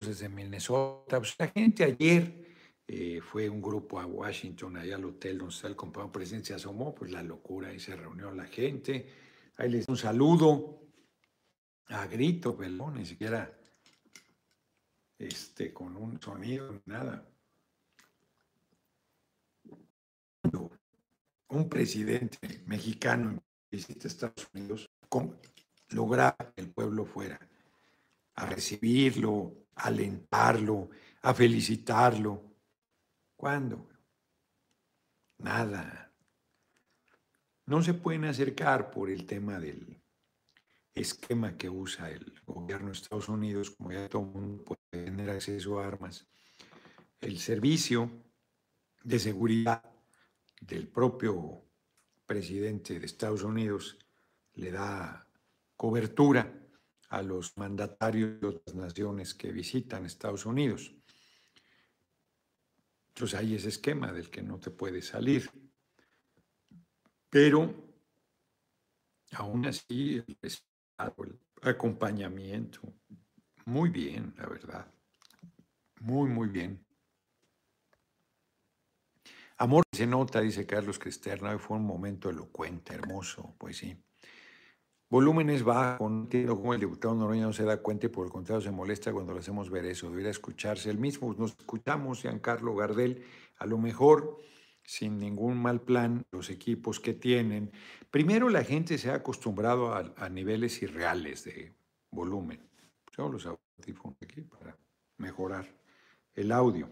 Speaker 1: desde Minnesota. Pues la gente ayer eh, fue un grupo a Washington, allá al hotel donde está el compañero presidente, se asomó, pues la locura, y se reunió la gente. Ahí les un saludo a grito, pelón, ni siquiera este, con un sonido, nada. Un presidente mexicano visita Estados Unidos, lograr que el pueblo fuera a recibirlo, a alentarlo, a felicitarlo. ¿Cuándo? Nada. No se pueden acercar por el tema del esquema que usa el gobierno de Estados Unidos, como ya todo el mundo puede acceso a armas. El servicio de seguridad del propio presidente de Estados Unidos le da cobertura a los mandatarios de otras naciones que visitan Estados Unidos. Entonces hay ese esquema del que no te puedes salir. Pero aún así el, acompañamiento, muy bien, la verdad. Muy, muy bien. Amor se nota, dice Carlos Cristerna, fue un momento elocuente, hermoso, pues sí. Volúmenes bajos, no entiendo cómo el diputado Noroña no se da cuenta y por el contrario se molesta cuando le hacemos ver eso. Debería escucharse el mismo. Nos escuchamos, Giancarlo Gardel, a lo mejor sin ningún mal plan, los equipos que tienen. Primero, la gente se ha acostumbrado a, niveles irreales de volumen. Yo los audífonos aquí para mejorar el audio.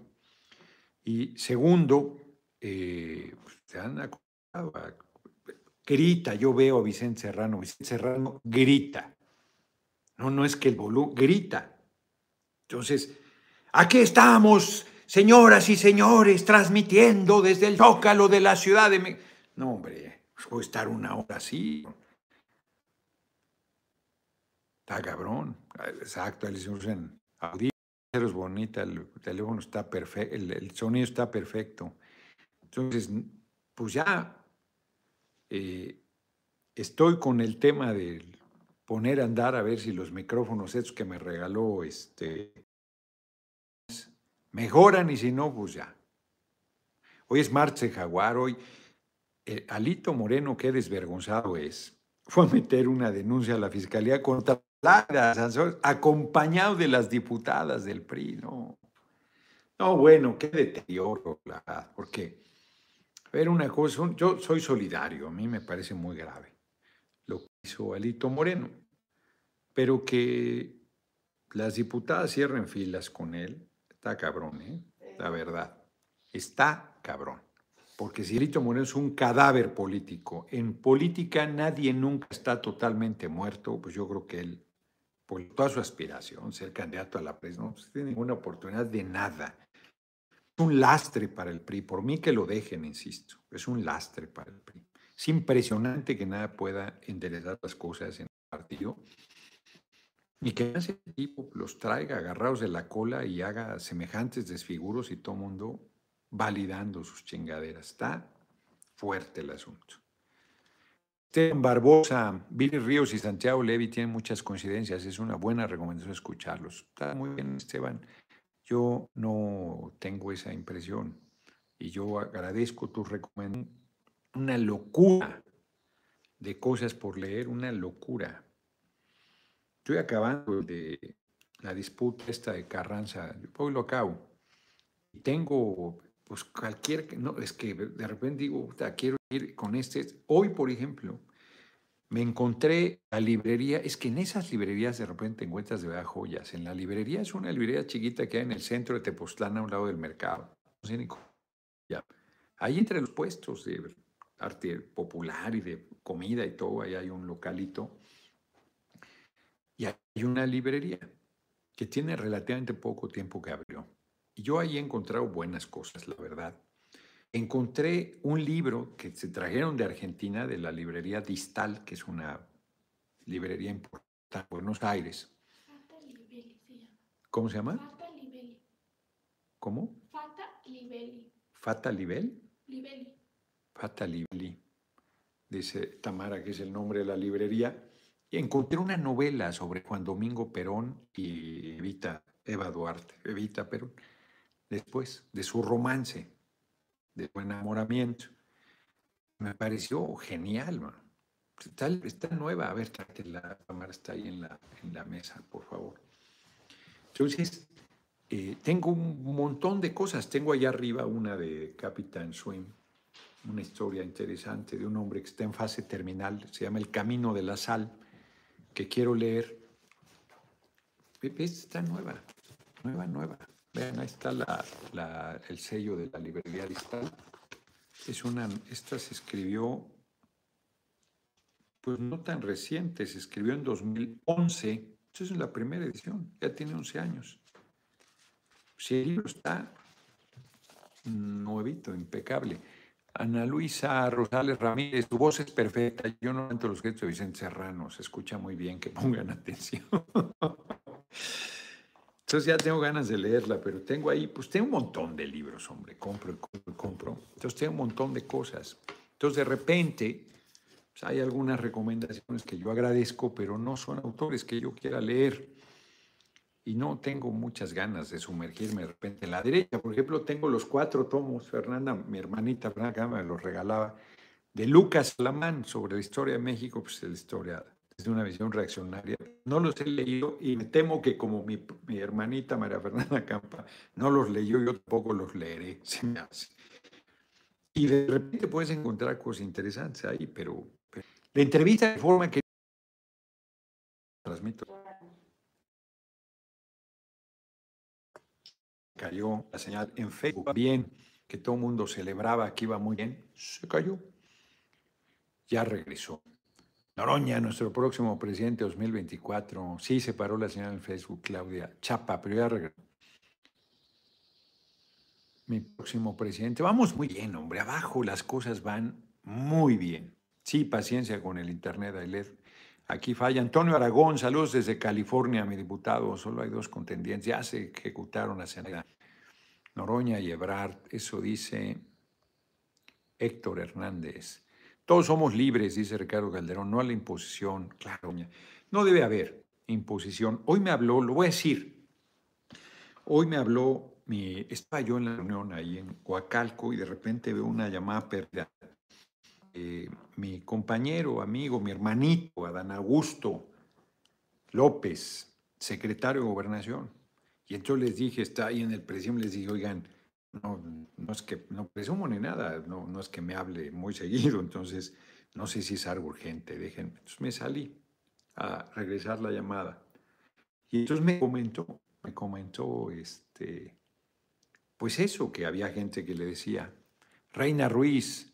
Speaker 1: Y segundo, eh, pues, se han acostumbrado a grita, yo veo a Vicente Serrano, Vicente Serrano grita. No, no es que el volumen, grita. Entonces, aquí estamos, señoras y señores, transmitiendo desde el zócalo de la ciudad de México. No, hombre, puedo estar una hora así. Está cabrón. Exacto, el en es bonita, el teléfono está perfecto, el sonido está perfecto. Entonces, pues ya eh, estoy con el tema de poner a andar a ver si los micrófonos estos que me regaló este, mejoran y si no, pues ya. Hoy es Marce Jaguar, hoy eh, Alito Moreno, qué desvergonzado es, fue a meter una denuncia a la Fiscalía contra Acompañado de las diputadas del PRI, no. No, bueno, qué deterioro, la porque ver una cosa, yo soy solidario, a mí me parece muy grave lo que hizo Alito Moreno, pero que las diputadas cierren filas con él, está cabrón, ¿eh? la verdad, está cabrón. Porque si Alito Moreno es un cadáver político, en política nadie nunca está totalmente muerto, pues yo creo que él, por toda su aspiración, ser candidato a la presidencia, no pues tiene ninguna oportunidad de nada un lastre para el PRI. Por mí que lo dejen, insisto. Es un lastre para el PRI. Es impresionante que nada pueda enderezar las cosas en el partido. Y que ese tipo los traiga agarrados de la cola y haga semejantes desfiguros y todo mundo validando sus chingaderas. Está fuerte el asunto. Esteban Barbosa, Billy Ríos y Santiago Levi tienen muchas coincidencias. Es una buena recomendación escucharlos. Está muy bien, Esteban. Yo no tengo esa impresión y yo agradezco tu recomendación. Una locura de cosas por leer, una locura. Estoy acabando de la disputa esta de Carranza, hoy lo acabo. Y tengo, pues cualquier, no, es que de repente digo, quiero ir con este. Hoy, por ejemplo, me encontré la librería, es que en esas librerías de repente encuentras de verdad joyas. En la librería es una librería chiquita que hay en el centro de Tepoztlán, a un lado del mercado. No sé ni cómo. Ya. Ahí entre los puestos de arte popular y de comida y todo, ahí hay un localito. Y hay una librería que tiene relativamente poco tiempo que abrió. Y yo ahí he encontrado buenas cosas, la verdad encontré un libro que se trajeron de Argentina, de la librería Distal, que es una librería importante en Buenos Aires.
Speaker 2: Fata Libelli se llama.
Speaker 1: ¿Cómo se llama?
Speaker 2: Fata Libelli.
Speaker 1: ¿Cómo?
Speaker 2: Fata Libelli.
Speaker 1: ¿Fata Libel?
Speaker 2: Libelli.
Speaker 1: Fata Libelli, dice Tamara, que es el nombre de la librería. Y encontré una novela sobre Juan Domingo Perón y Evita, Eva Duarte, Evita Perón, después de su romance de su enamoramiento. Me pareció genial, man. Está, está, nueva. A ver, la cámara está ahí en la, mesa, por favor. Entonces, eh, tengo un montón de cosas. Tengo allá arriba una de Capitán Swim, una historia interesante de un hombre que está en fase terminal, se llama El Camino de la Sal, que quiero leer. Está nueva, nueva, nueva. Vean, ahí está el sello de la librería distal. Es una, esta se escribió, pues no tan reciente, se escribió en 2011. Esta es la primera edición, ya tiene 11 años. Si el libro está nuevito, impecable. Ana Luisa Rosales Ramírez, tu voz es perfecta. Yo no entro los gestos de Vicente Serrano, se escucha muy bien, que pongan atención. Entonces ya tengo ganas de leerla, pero tengo ahí, pues tengo un montón de libros, hombre, compro y compro y compro. Entonces tengo un montón de cosas. Entonces de repente pues, hay algunas recomendaciones que yo agradezco, pero no son autores que yo quiera leer. Y no tengo muchas ganas de sumergirme de repente en la derecha. Por ejemplo, tengo los cuatro tomos, Fernanda, mi hermanita Fernanda me los regalaba, de Lucas Lamán sobre la historia de México, pues la historia desde una visión reaccionaria. No los he leído y me temo que como mi, hermanita María Fernanda Campa no los leyó, yo tampoco los leeré. Y de repente puedes encontrar cosas interesantes ahí, pero, la entrevista de forma que transmito. Cayó la señal en Facebook, bien, que todo el mundo celebraba que iba muy bien, se cayó. Ya regresó. Noroña, nuestro próximo presidente 2024. Sí, se paró la señal en Facebook, Claudia Chapa, pero. Mi próximo presidente. Vamos muy bien, hombre. Abajo las cosas van muy bien. Sí, paciencia con el Internet, Ailet. Aquí falla. Antonio Aragón, saludos desde California, mi diputado. Solo hay dos contendientes. Ya se ejecutaron la Senada. Noroña y Ebrard. Eso dice Héctor Hernández. Todos somos libres, dice Ricardo Calderón, no a la imposición. Claro, no debe haber imposición. Hoy me habló, lo voy a decir, hoy me habló, mi, estaba yo en la reunión ahí en Coacalco y de repente veo una llamada perdida. Mi compañero, amigo, mi hermanito, Adán Augusto López, secretario de Gobernación. Y entonces les dije, está ahí en el presión, les dije, oigan, no, no es que no presumo ni nada, no, no es que me hable muy seguido, entonces no sé si es algo urgente, déjenme. Entonces me salí a regresar la llamada. Y entonces me comentó, me comentó, este, pues eso, que había gente que le decía, Reina Ruiz,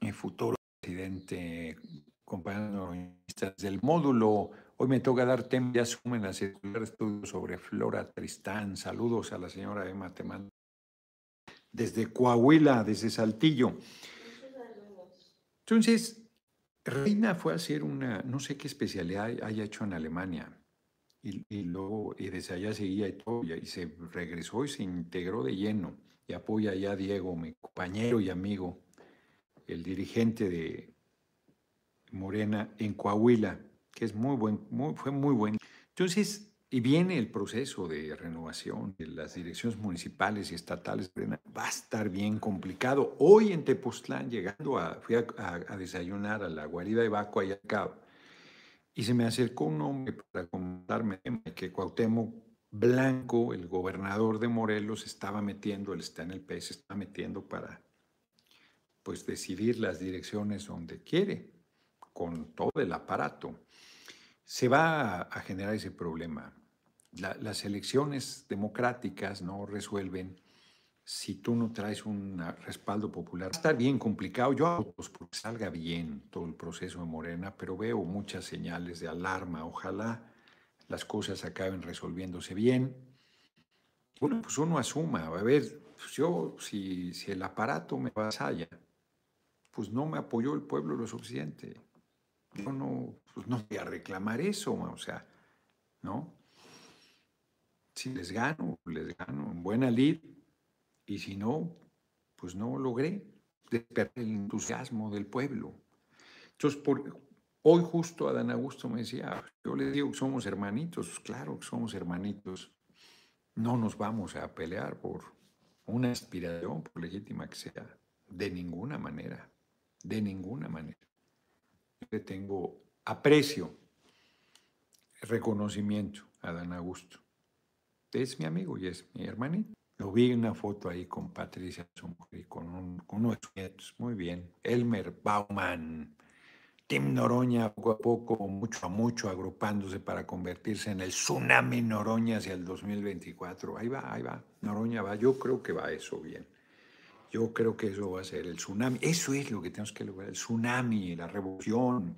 Speaker 1: el futuro presidente, compañero del módulo Hoy me toca dar tema, ya asumen la estudios sobre Flora Tristán. Saludos a la señora Emma Temán. Desde Coahuila, desde Saltillo. Entonces, Reina fue a hacer una, no sé qué especialidad haya hecho en Alemania. Y, y luego, y desde allá seguía y todo, y se regresó y se integró de lleno. Y apoya ya a Diego, mi compañero y amigo, el dirigente de Morena en Coahuila, que es muy buen, muy, fue muy buen. Entonces, y viene el proceso de renovación de las direcciones municipales y estatales. Va a estar bien complicado. Hoy en Tepoztlán, llegando a, fui a, desayunar a la guarida de Baco allá y se me acercó un hombre para comentarme que Cuauhtémoc Blanco, el gobernador de Morelos, estaba metiendo, él está en el PS, está metiendo para pues decidir las direcciones donde quiere, con todo el aparato se va a generar ese problema. las elecciones democráticas no resuelven si tú no traes un respaldo popular. Está bien complicado. Yo hago porque salga bien todo el proceso de Morena, pero veo muchas señales de alarma. Ojalá las cosas acaben resolviéndose bien. Bueno, pues uno asuma, a ver, pues yo, si, si el aparato me vasalla, pues no me apoyó el pueblo lo suficiente. Yo no, pues no voy a reclamar eso, o sea, ¿no? Si les gano, les gano en buena lid, y si no, pues no logré despertar el entusiasmo del pueblo. Entonces, hoy justo Adán Augusto me decía, yo le digo que somos hermanitos, claro que somos hermanitos, no nos vamos a pelear por una aspiración, por legítima que sea, de ninguna manera, de ninguna manera le tengo aprecio, reconocimiento a Dan Augusto. Es mi amigo y es mi hermanito. Lo vi en una foto ahí con Patricia y con, un, con uno nietos. Muy bien. Elmer Bauman. Tim Noroña, poco a poco, mucho a mucho, agrupándose para convertirse en el tsunami Noroña hacia el 2024. Ahí va, ahí va. Noroña va. Yo creo que va eso bien. Yo creo que eso va a ser el tsunami. Eso es lo que tenemos que lograr, el tsunami, la revolución.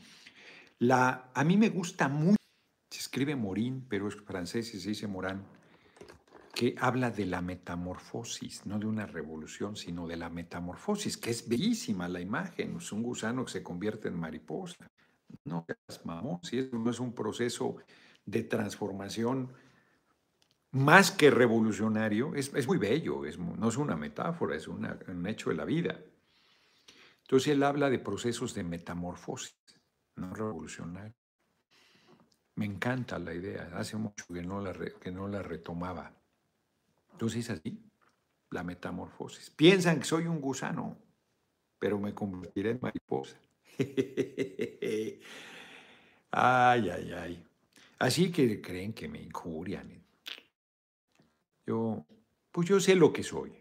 Speaker 1: La, a mí me gusta mucho, se escribe Morín, pero es francés y se dice Morán, que habla de la metamorfosis, no de una revolución, sino de la metamorfosis, que es bellísima la imagen, un gusano que se convierte en mariposa. No, mamón, si eso no es un proceso de transformación más que revolucionario, es, muy bello, no es una metáfora, es un hecho de la vida. Entonces él habla de procesos de metamorfosis, no revolucionario. Me encanta la idea, hace mucho que no la, que no la retomaba. Entonces es así, la metamorfosis. Piensan que soy un gusano, pero me convertiré en mariposa. ay, ay, ay. Así que creen que me injurian yo, pues yo sé lo que soy,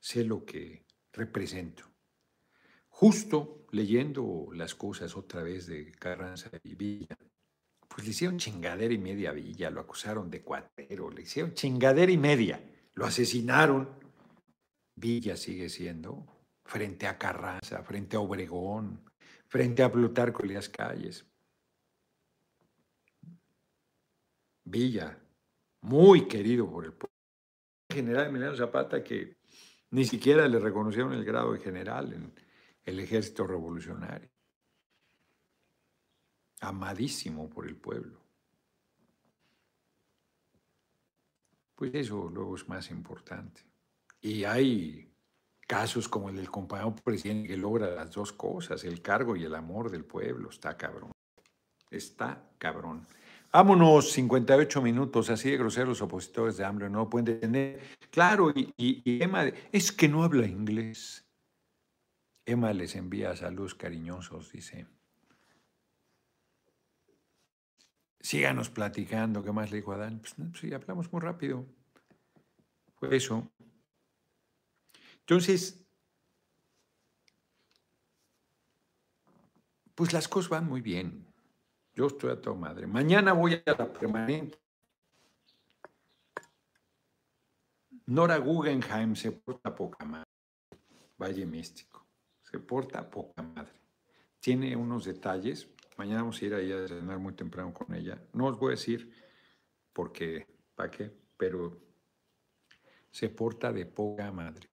Speaker 1: sé lo que represento. Justo leyendo las cosas otra vez de Carranza y Villa, pues le hicieron chingadera y media a Villa, lo acusaron de cuatero, le hicieron chingadera y media, lo asesinaron. Villa sigue siendo frente a Carranza, frente a Obregón, frente a Plutarco y las calles. Villa muy querido por el pueblo. general Emiliano Zapata que ni siquiera le reconocieron el grado de general en el ejército revolucionario. Amadísimo por el pueblo. Pues eso luego es más importante. Y hay casos como el del compañero presidente que logra las dos cosas, el cargo y el amor del pueblo. Está cabrón. Está cabrón. Vámonos, 58 minutos, así de groseros los opositores de hambre no pueden detener. Claro, y, Emma, es que no habla inglés. Emma les envía saludos cariñosos, dice. Síganos platicando, ¿qué más le dijo Adán? Pues sí, hablamos muy rápido. Fue eso. Entonces, pues las cosas van muy bien. Yo estoy a tu madre. Mañana voy a la permanente. Nora Guggenheim se porta poca madre. Valle Místico. Se porta poca madre. Tiene unos detalles. Mañana vamos a ir a cenar muy temprano con ella. No os voy a decir porque, ¿para qué? Pero se porta de poca madre.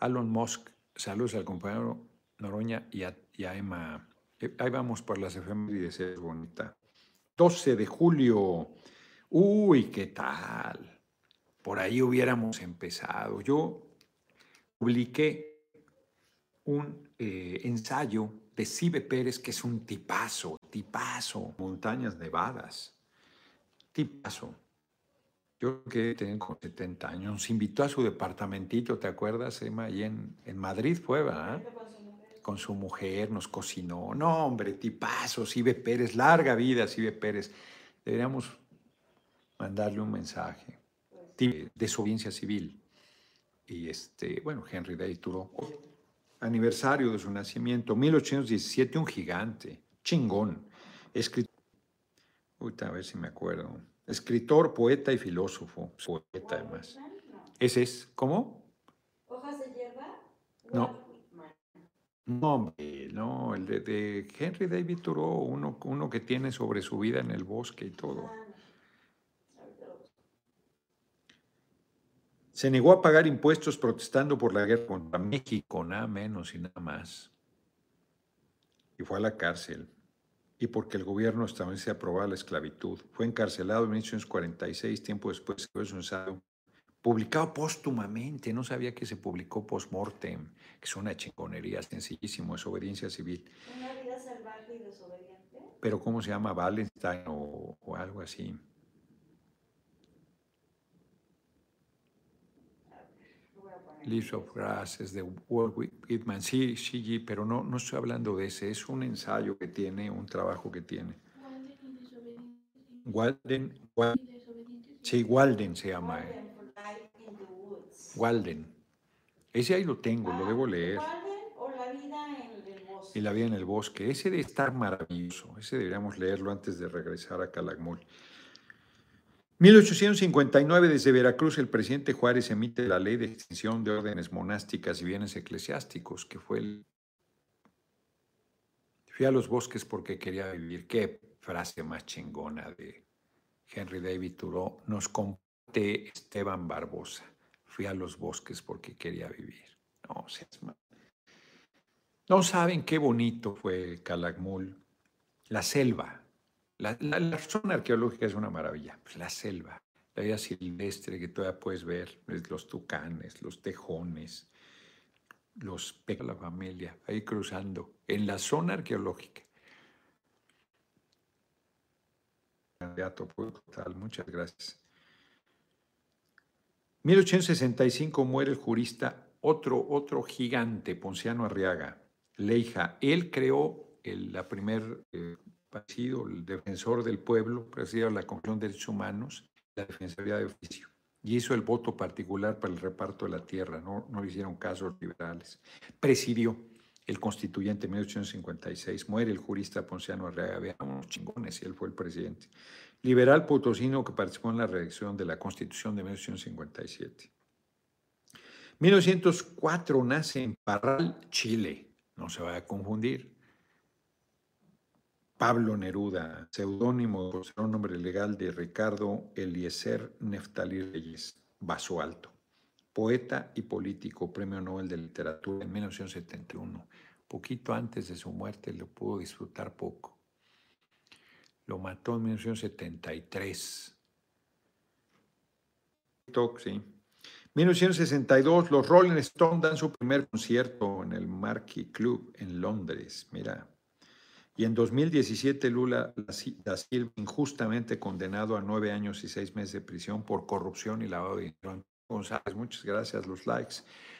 Speaker 1: Elon Musk, saludos al compañero Noroña y a, Emma ahí vamos por las efemérides, es bonita. 12 de julio. Uy, ¿qué tal? Por ahí hubiéramos empezado. Yo publiqué un eh, ensayo de Cibe Pérez, que es un tipazo, tipazo, montañas nevadas, tipazo. Yo que tenía como 70 años, nos invitó a su departamentito, ¿te acuerdas, Emma? Ahí en, Madrid fue. Con su mujer, nos cocinó. No, hombre, tipazo, Cibe Pérez, larga vida, Cibe Pérez. Deberíamos mandarle un mensaje de desobediencia civil. Y este, bueno, Henry Day Thoreau, aniversario de su nacimiento, 1817, un gigante, chingón, escritor, uy, a ver si me acuerdo, escritor, poeta y filósofo, poeta además. Ese es, ¿cómo?
Speaker 3: ¿Hojas de hierba?
Speaker 1: No. No, no, el de, Henry David Thoreau, uno, uno que tiene sobre su vida en el bosque y todo. Se negó a pagar impuestos protestando por la guerra contra México, nada menos y nada más. Y fue a la cárcel. Y porque el gobierno estadounidense aprobaba la esclavitud. Fue encarcelado en 1946, tiempo después fue su ensayo publicado póstumamente, no sabía que se publicó post-mortem, que es una chingonería, sencillísimo, es obediencia civil.
Speaker 3: ¿Una vida salvaje y desobediente?
Speaker 1: Pero ¿cómo se llama? Wallenstein o, o algo así. Leaves of Grass es de Walt Whitman. Sí, sí, pero no, no estoy hablando de ese. Es un ensayo que tiene, un trabajo que tiene. Walden, Walden sí, Walden se llama. Eh. Walden. Ese ahí lo tengo, lo debo leer.
Speaker 3: Walden o La vida en el bosque.
Speaker 1: Y la vida en el bosque. Ese debe estar maravilloso. Ese deberíamos leerlo antes de regresar a Calakmul. 1859, desde Veracruz, el presidente Juárez emite la ley de extinción de órdenes monásticas y bienes eclesiásticos, que fue el... Fui a los bosques porque quería vivir. Qué frase más chingona de Henry David Thoreau. Nos comparte Esteban Barbosa. Fui a los bosques porque quería vivir. No, No saben qué bonito fue Calakmul, la selva, la, zona arqueológica es una maravilla. Pues la selva, la vida silvestre que todavía puedes ver, los tucanes, los tejones, los peces la familia, ahí cruzando, en la zona arqueológica. Muchas gracias. 1865 muere el jurista, otro, otro gigante, Ponciano Arriaga, Leija. Él creó la primer eh, sido el defensor del pueblo, presidido la Comisión de Derechos Humanos, la Defensoría de Oficio, y hizo el voto particular para el reparto de la tierra, no, no le hicieron casos liberales. Presidió el constituyente en 1856, muere el jurista Ponciano Arreaga, veamos chingones, y él fue el presidente. Liberal potosino que participó en la redacción de la Constitución de 1857. 1904 nace en Parral, Chile, no se vaya a confundir. Pablo Neruda, seudónimo por nombre legal de Ricardo Eliezer Neftalí Reyes, Vaso Alto, poeta y político, premio Nobel de Literatura en 1971. Poquito antes de su muerte lo pudo disfrutar poco. Lo mató en 1973. Sí. 1962, los Rolling Stones dan su primer concierto en el Marquee Club en Londres. Mira, y en 2017 Lula da Silva injustamente condenado a nueve años y seis meses de prisión por corrupción y lavado de dinero. González, muchas gracias. Los likes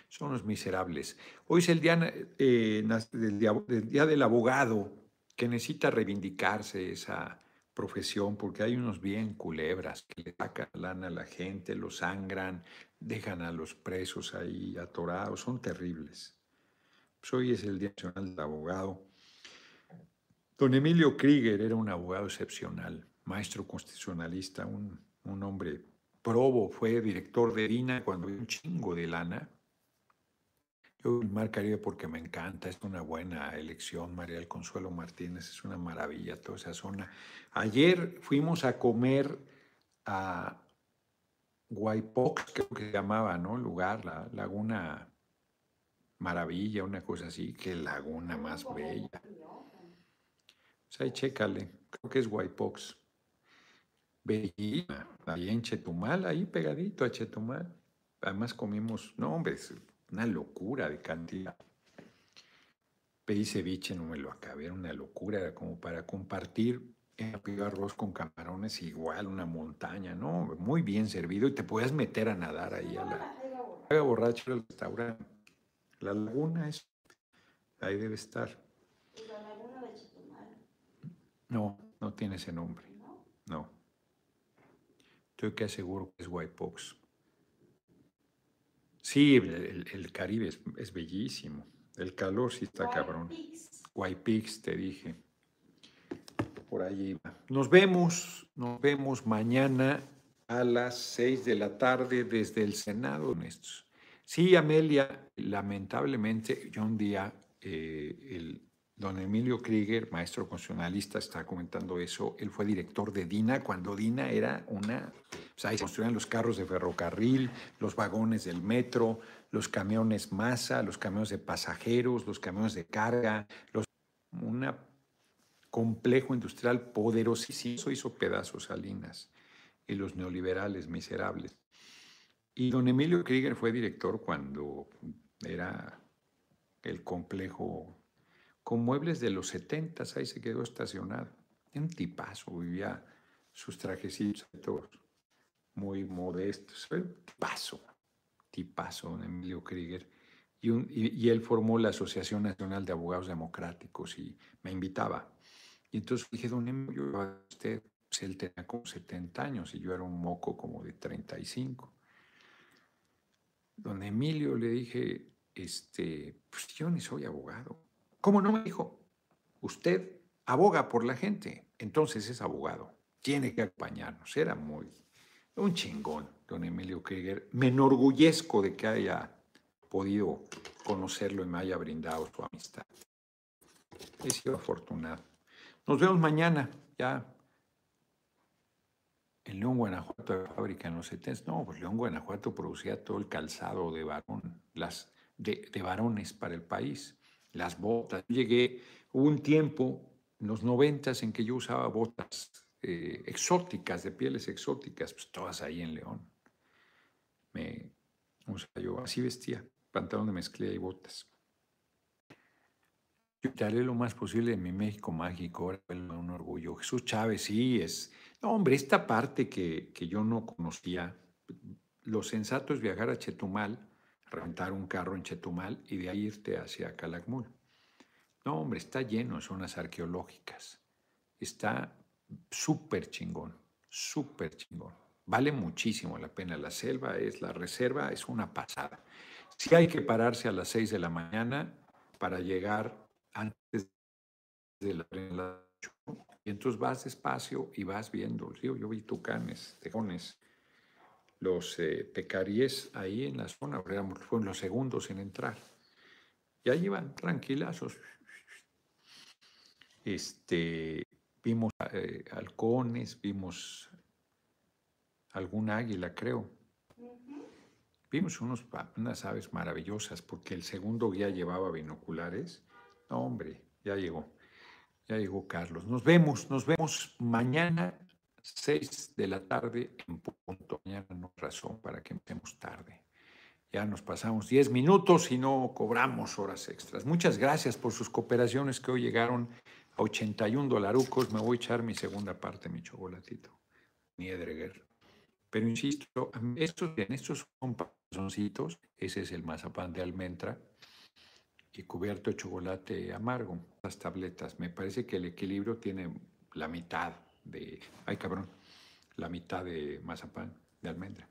Speaker 1: son los miserables. Hoy es el día, eh, del, día del abogado que necesita reivindicarse esa profesión porque hay unos bien culebras que le sacan lana a la gente, los sangran, dejan a los presos ahí atorados, son terribles. Pues hoy es el Día Nacional del Abogado. Don Emilio Krieger era un abogado excepcional, maestro constitucionalista, un, hombre probo, fue director de DINA cuando había un chingo de lana. Yo el Mar Caribe porque me encanta, es una buena elección, María del Consuelo Martínez, es una maravilla toda esa zona. Ayer fuimos a comer a Guaypox, creo que se llamaba, ¿no? Lugar, la Laguna Maravilla, una cosa así, qué laguna más bella. Pues ahí chécale, creo que es Guaypox. Bellísima, ahí en Chetumal, ahí pegadito a Chetumal. Además comimos, no hombre, una locura de cantidad. Pedí ceviche, no me lo acabé, era una locura, era como para compartir arroz con camarones, igual una montaña, ¿no? Muy bien servido y te puedes meter a nadar ahí a la... Haga borracho el restaurante. La laguna es... Ahí debe estar.
Speaker 3: La laguna de Chetumal.
Speaker 1: No, no tiene ese nombre. No. Estoy que aseguro que es Whitepox. Sí, el, Caribe es, bellísimo. El calor sí está cabrón. White te dije por allí. Nos vemos, nos vemos mañana a las seis de la tarde desde el Senado, Néstor. Sí, Amelia, lamentablemente, yo un día, eh, el don Emilio Krieger, maestro constitucionalista, está comentando eso. Él fue director de DINA cuando DINA era una. O sea, ahí se construían los carros de ferrocarril, los vagones del metro, los camiones masa, los camiones de pasajeros, los camiones de carga, una complejo industrial poderosísimo. Eso hizo pedazos Salinas y los neoliberales miserables. Y don Emilio Krieger fue director cuando era el complejo con muebles de los 70, ahí se quedó estacionado. Un tipazo, vivía sus trajecitos todos muy modestos. Tipazo, tipazo, don Emilio Krieger. Y, y, él formó la Asociación Nacional de Abogados Democráticos y me invitaba. Y entonces dije, don Emilio, usted, pues él tenía como 70 años y yo era un moco como de 35. Don Emilio le dije, este, pues yo ni soy abogado. ¿Cómo no me dijo? Usted aboga por la gente, entonces es abogado, tiene que acompañarnos. Era muy, un chingón, don Emilio Krieger. Me enorgullezco de que haya podido conocerlo y me haya brindado su amistad. He sido afortunado. Nos vemos mañana, ya. En León, Guanajuato, de fábrica en los 70. No, pues León, Guanajuato producía todo el calzado de varón, las de, varones para el país, las botas. Llegué, hubo un tiempo, en los noventas, en que yo usaba botas eh, exóticas, de pieles exóticas, pues todas ahí en León. Me, o sea, yo así vestía, pantalón de mezclilla y botas. Yo haré lo más posible en mi México mágico, ahora un orgullo. Jesús Chávez, sí, es... No, hombre, esta parte que, que yo no conocía, lo sensato es viajar a Chetumal, rentar un carro en Chetumal y de ahí irte hacia Calakmul. No, hombre, está lleno de zonas arqueológicas. Está súper chingón, súper chingón. Vale muchísimo la pena. La selva es, la reserva es una pasada. Si hay que pararse a las 6 de la mañana para llegar antes de la, y entonces vas despacio y vas viendo el río. Yo vi tucanes, tejones, los eh, pecaríes ahí en la zona, fueron los segundos en entrar. Y ahí iban tranquilazos. Este, vimos eh, halcones, vimos algún águila, creo. Vimos unos, unas aves maravillosas porque el segundo guía llevaba binoculares hombre, ya llegó. Ya llegó Carlos. Nos vemos, nos vemos mañana, 6 de la tarde en punto. Mañana no razón para que empecemos tarde. Ya nos pasamos 10 minutos y no cobramos horas extras. Muchas gracias por sus cooperaciones que hoy llegaron a 81 dolarucos. Me voy a echar mi segunda parte, mi chocolatito. Mi Edreguer. Pero insisto, estos, estos son pasoncitos. Ese es el mazapán de almendra y cubierto de chocolate amargo, las tabletas. Me parece que el equilibrio tiene la mitad de, ay cabrón, la mitad de mazapán de almendra.